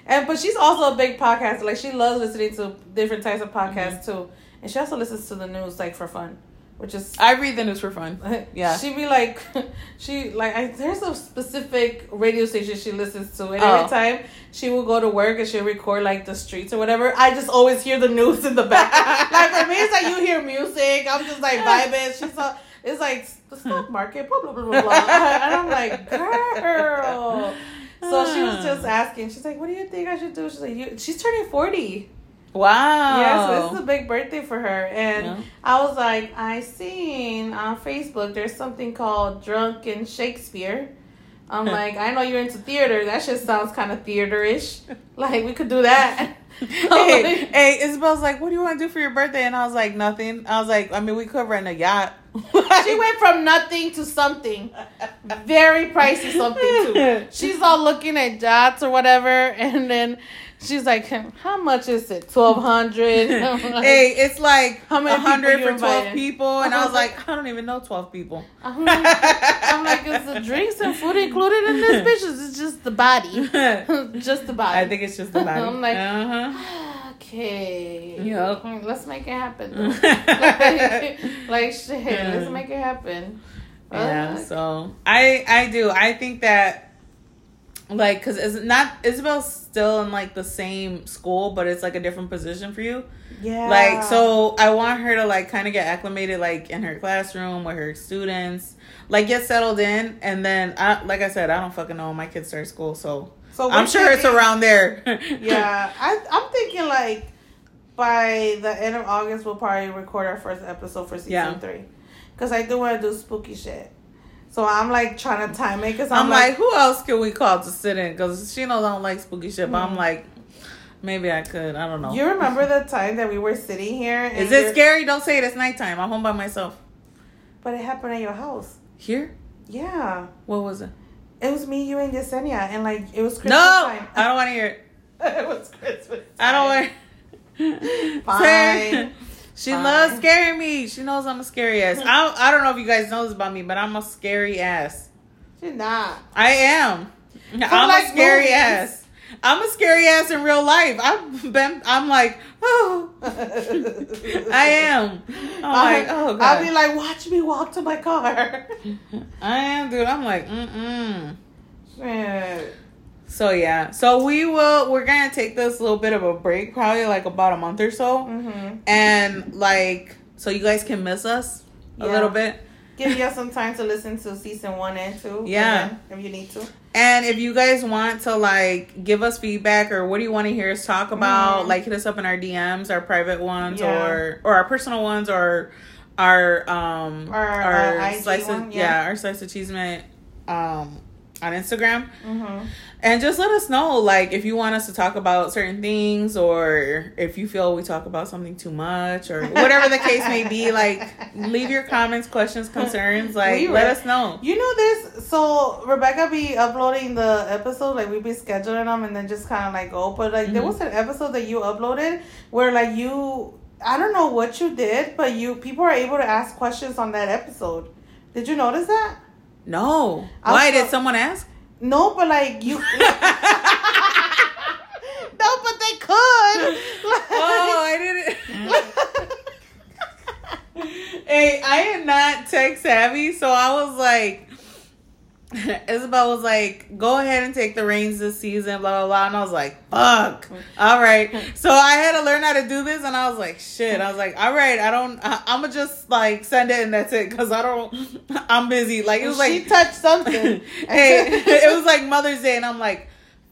Speaker 2: and but she's also a big podcaster like she loves listening to different types of podcasts
Speaker 1: Mm-hmm.
Speaker 2: too and she also listens to the news like for fun which is
Speaker 1: I read the news for fun. [LAUGHS] Yeah.
Speaker 2: she be like, [LAUGHS] she like I, there's a specific radio station she listens to, and
Speaker 1: Oh.
Speaker 2: every time she will go to work and she'll record like the streets or whatever, I just always hear the news in the back. [LAUGHS] like for me, it's like you hear music. I'm just like vibing. She's all, it's like the stock market, blah blah blah blah blah, [LAUGHS] and I'm like, girl. So she was just ah. asking. She's like, "What do you think I should do?" She's like, you, "She's turning 40.
Speaker 1: Wow.
Speaker 2: Yeah, so this is a big birthday for her. And
Speaker 1: Yeah.
Speaker 2: I was like, I seen on Facebook there's something called Drunken Shakespeare. I'm like, I know you're into theater. That shit sounds kind of theater-ish. [LAUGHS] Like we could do that. [LAUGHS]
Speaker 1: hey, hey, Isabel's like, what do you want to do for your birthday? And I was like, nothing. I was like, I mean, we could rent a yacht. [LAUGHS]
Speaker 2: she went from nothing to something. Very pricey something too. [LAUGHS] She's all looking at dots or whatever, and then she's like, "How much is it? Twelve hundred? [LAUGHS]
Speaker 1: hey, it's like
Speaker 2: How many
Speaker 1: 100 for 12
Speaker 2: invited?
Speaker 1: people. And I was like, I don't even know 12 people.
Speaker 2: I'm like, I'm like, is the drinks and food included in this bitch? Is it just the body? just the body.
Speaker 1: I think it's just the body.
Speaker 2: I'm like,
Speaker 1: uh-huh.
Speaker 2: Okay.
Speaker 1: Yup.
Speaker 2: Hmm, let's make it happen. Like, [LAUGHS] [LAUGHS] like, shit,
Speaker 1: Yeah.
Speaker 2: let's make it happen.
Speaker 1: Yeah, so I I do. I think that like because it's not Isabel's still in like the same school, but it's like a different position for you.
Speaker 2: Yeah.
Speaker 1: Like so, I want her to like kind of get acclimated, like in her classroom with her students, like get settled in, and then I like I said, I don't fucking know when my kids start school, so
Speaker 2: So
Speaker 1: I'm sure it's around there. [LAUGHS]
Speaker 2: yeah, [LAUGHS] I I'm thinking like by the end of August we'll probably record our first episode for season
Speaker 1: Yeah.
Speaker 2: three, because I do want to do spooky shit. So I'm like trying to time it because
Speaker 1: I'm,
Speaker 2: I'm,
Speaker 1: like,
Speaker 2: like,
Speaker 1: who else can we call to sit in? Because she knows I don't like spooky shit, but I'm
Speaker 2: Mhm.
Speaker 1: like, maybe I could. I don't know.
Speaker 2: you remember the time that we were sitting here? And
Speaker 1: Is it scary? Don't say it. It's nighttime. I'm home by myself.
Speaker 2: But it happened at your house.
Speaker 1: Here?
Speaker 2: Yeah,
Speaker 1: What was it?
Speaker 2: It was me, you, and Yesenia, and like it was Christmas
Speaker 1: no,
Speaker 2: time.
Speaker 1: I don't want to hear it. [LAUGHS]
Speaker 2: it was Christmas.
Speaker 1: I don't
Speaker 2: time.
Speaker 1: want. [LAUGHS]
Speaker 2: Fine.
Speaker 1: She
Speaker 2: Fine.
Speaker 1: loves scaring me. She knows I'm a scary ass. I I don't know if you guys know this about me, but I'm a scary ass.
Speaker 2: She's not.
Speaker 1: I am. I'm
Speaker 2: like
Speaker 1: a scary
Speaker 2: movies.
Speaker 1: ass. I'm a scary ass in real life. I've been. I'm like, oh, I am. I'm like, oh god.
Speaker 2: I'll be like, watch me walk to my car. [LAUGHS]
Speaker 1: I am, dude. I'm like, mm mm. So yeah. So we will. We're gonna take this little bit of a break, probably like about a month or so,
Speaker 2: Mm-hmm.
Speaker 1: and like, so you guys can miss us a
Speaker 2: Yeah.
Speaker 1: little bit.
Speaker 2: Give you some time to listen to season one and two.
Speaker 1: Yeah.
Speaker 2: if you need to.
Speaker 1: And if you guys want to like give us feedback or what do you want to hear us talk about,
Speaker 2: Mhm.
Speaker 1: like hit us up in our DMs, our private ones
Speaker 2: Yeah.
Speaker 1: or or our personal ones or our um
Speaker 2: Our, uh, IG
Speaker 1: slice of,
Speaker 2: one,
Speaker 1: yeah.
Speaker 2: yeah.
Speaker 1: our slice of cheesemate um on Instagram.
Speaker 2: Mm-hmm.
Speaker 1: And just let us know like if you want us to talk about certain things or if you feel we talk about something too much or [LAUGHS] whatever the case may be, like leave your comments, questions, [LAUGHS] concerns, like
Speaker 2: We
Speaker 1: let
Speaker 2: re-
Speaker 1: us know.
Speaker 2: You know this, so Rebecca be uploading the episode, like we be scheduling them and then just kind of like go. But like there
Speaker 1: Mhm.
Speaker 2: was an episode that you uploaded where like you, I don't know what you did, but you people are able to ask questions on that episode. Did you notice that?
Speaker 1: No.
Speaker 2: I
Speaker 1: Why did someone ask?
Speaker 2: No, but like you. [LAUGHS] no, but they could.
Speaker 1: Oh, I didn't. [LAUGHS] hey, I am not tech savvy, so I was like, [LAUGHS] Isabel was like, "Go ahead and take the reins this season," blah blah blah, and I was like, "Fuck, all right." [LAUGHS] So I had to learn how to do this, and I was like, "Shit," I was like, "All right, I don't, I, I'm gonna just like send it and that's it," because I don't, [LAUGHS] I'm busy. Like it was like
Speaker 2: she touched something.
Speaker 1: hey, it was like Mother's Day, and I'm like,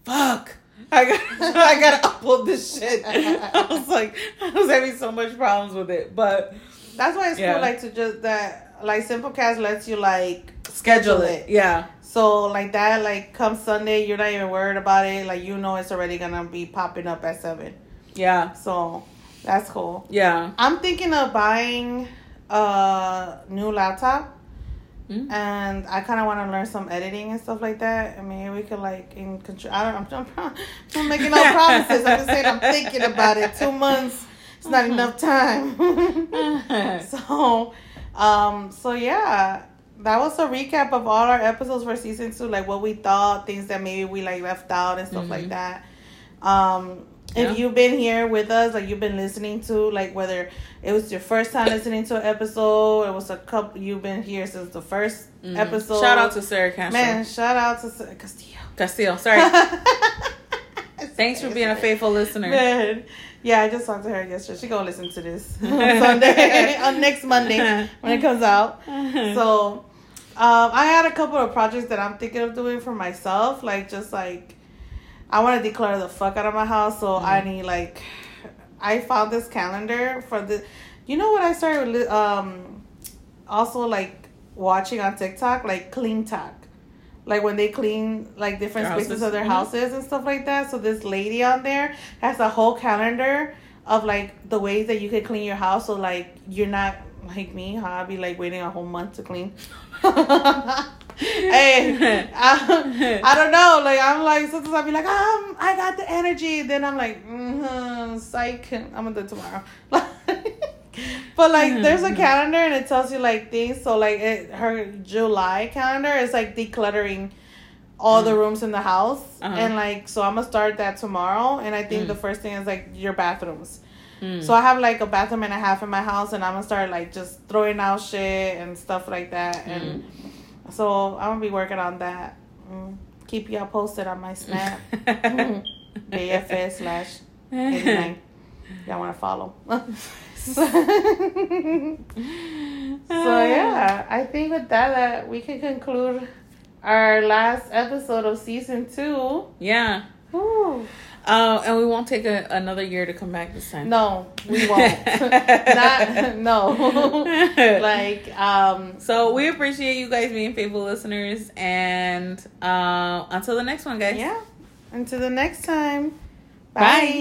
Speaker 1: fuck. I got I gotta upload this shit. I was like, I was having so much problems with it, but
Speaker 2: That's why it's
Speaker 1: Yeah.
Speaker 2: cool, like to just that, like Simplecast lets you like
Speaker 1: schedule it. Yeah,
Speaker 2: So like that, like come Sunday, you're not even worried about it. Like you know it's already gonna be popping up at seven.
Speaker 1: yeah,
Speaker 2: So that's cool.
Speaker 1: yeah.
Speaker 2: I'm thinking of buying a new laptop,
Speaker 1: Mm.
Speaker 2: and I kind of want to learn some editing and stuff like that. I mean, we could like in control. I don't. I'm, [LAUGHS] I'm, I'm making no promises. I'm just saying I'm thinking about it. Two months. It's not enough time. [LAUGHS] [LAUGHS] so, um, so yeah, that was a recap of all our episodes for season two, like what we thought, things that maybe we like left out and stuff like
Speaker 1: Mhm.
Speaker 2: that. Um,
Speaker 1: Yeah.
Speaker 2: if you've been here with us, like you've been listening to, like whether it was your first time listening to an episode, it was a couple, you've been here since the 1st
Speaker 1: Mm.
Speaker 2: episode.
Speaker 1: Shout out to Sarah Castro.
Speaker 2: man, shout out to Sa- Castillo.
Speaker 1: Castillo. Sorry. [LAUGHS] Thanks for being a faithful listener.
Speaker 2: Man. Yeah, I just talked to her yesterday. She gonna listen to this [LAUGHS] on Sunday, [LAUGHS] on next Monday when it comes out. So, um, I had a couple of projects that I'm thinking of doing for myself. Like, just like, I want to declutter the fuck out of my house. So I need like, I found this calendar for the. You know what I started um, also like watching on TikTok like CleanTok. Like when they clean like different
Speaker 1: Their
Speaker 2: spaces
Speaker 1: houses?
Speaker 2: of their
Speaker 1: Mhm.
Speaker 2: houses and stuff like that. So this lady on there has a whole calendar of like the ways that you could clean your house. So like you're not like me, how I'll be like waiting a whole month to clean. [LAUGHS] hey, I, I don't know. Like I'm like sometimes I'll be like, um, I got the energy. Then I'm like, mm-hmm, psych. I'm gonna do it tomorrow. [LAUGHS] but like, there's a calendar and it tells you like things. So like, it, her July calendar is like decluttering all the rooms in the house,
Speaker 1: Uh-huh.
Speaker 2: and like, so I'm gonna start that tomorrow. And I think
Speaker 1: Mm.
Speaker 2: the first thing is like your bathrooms.
Speaker 1: Mm.
Speaker 2: So I have like a bathroom and a half in my house, and I'm gonna start like just throwing out shit and stuff like that. And
Speaker 1: Mm.
Speaker 2: so I'm gonna be working on that. Mm. keep y'all posted on my snap. [LAUGHS] [LAUGHS] BFS slash 89. Y'all want to follow. [LAUGHS] so yeah, I think with that, that we can conclude our last episode of season two.
Speaker 1: Yeah.
Speaker 2: Whew.
Speaker 1: Uh, and we won't take a, another year to come back this time.
Speaker 2: No, we won't. [LAUGHS] Not no. [LAUGHS] like um.
Speaker 1: So we appreciate you guys being faithful listeners, and uh, until the next one, guys.
Speaker 2: Yeah. Until the next time.
Speaker 1: Bye.
Speaker 2: Bye.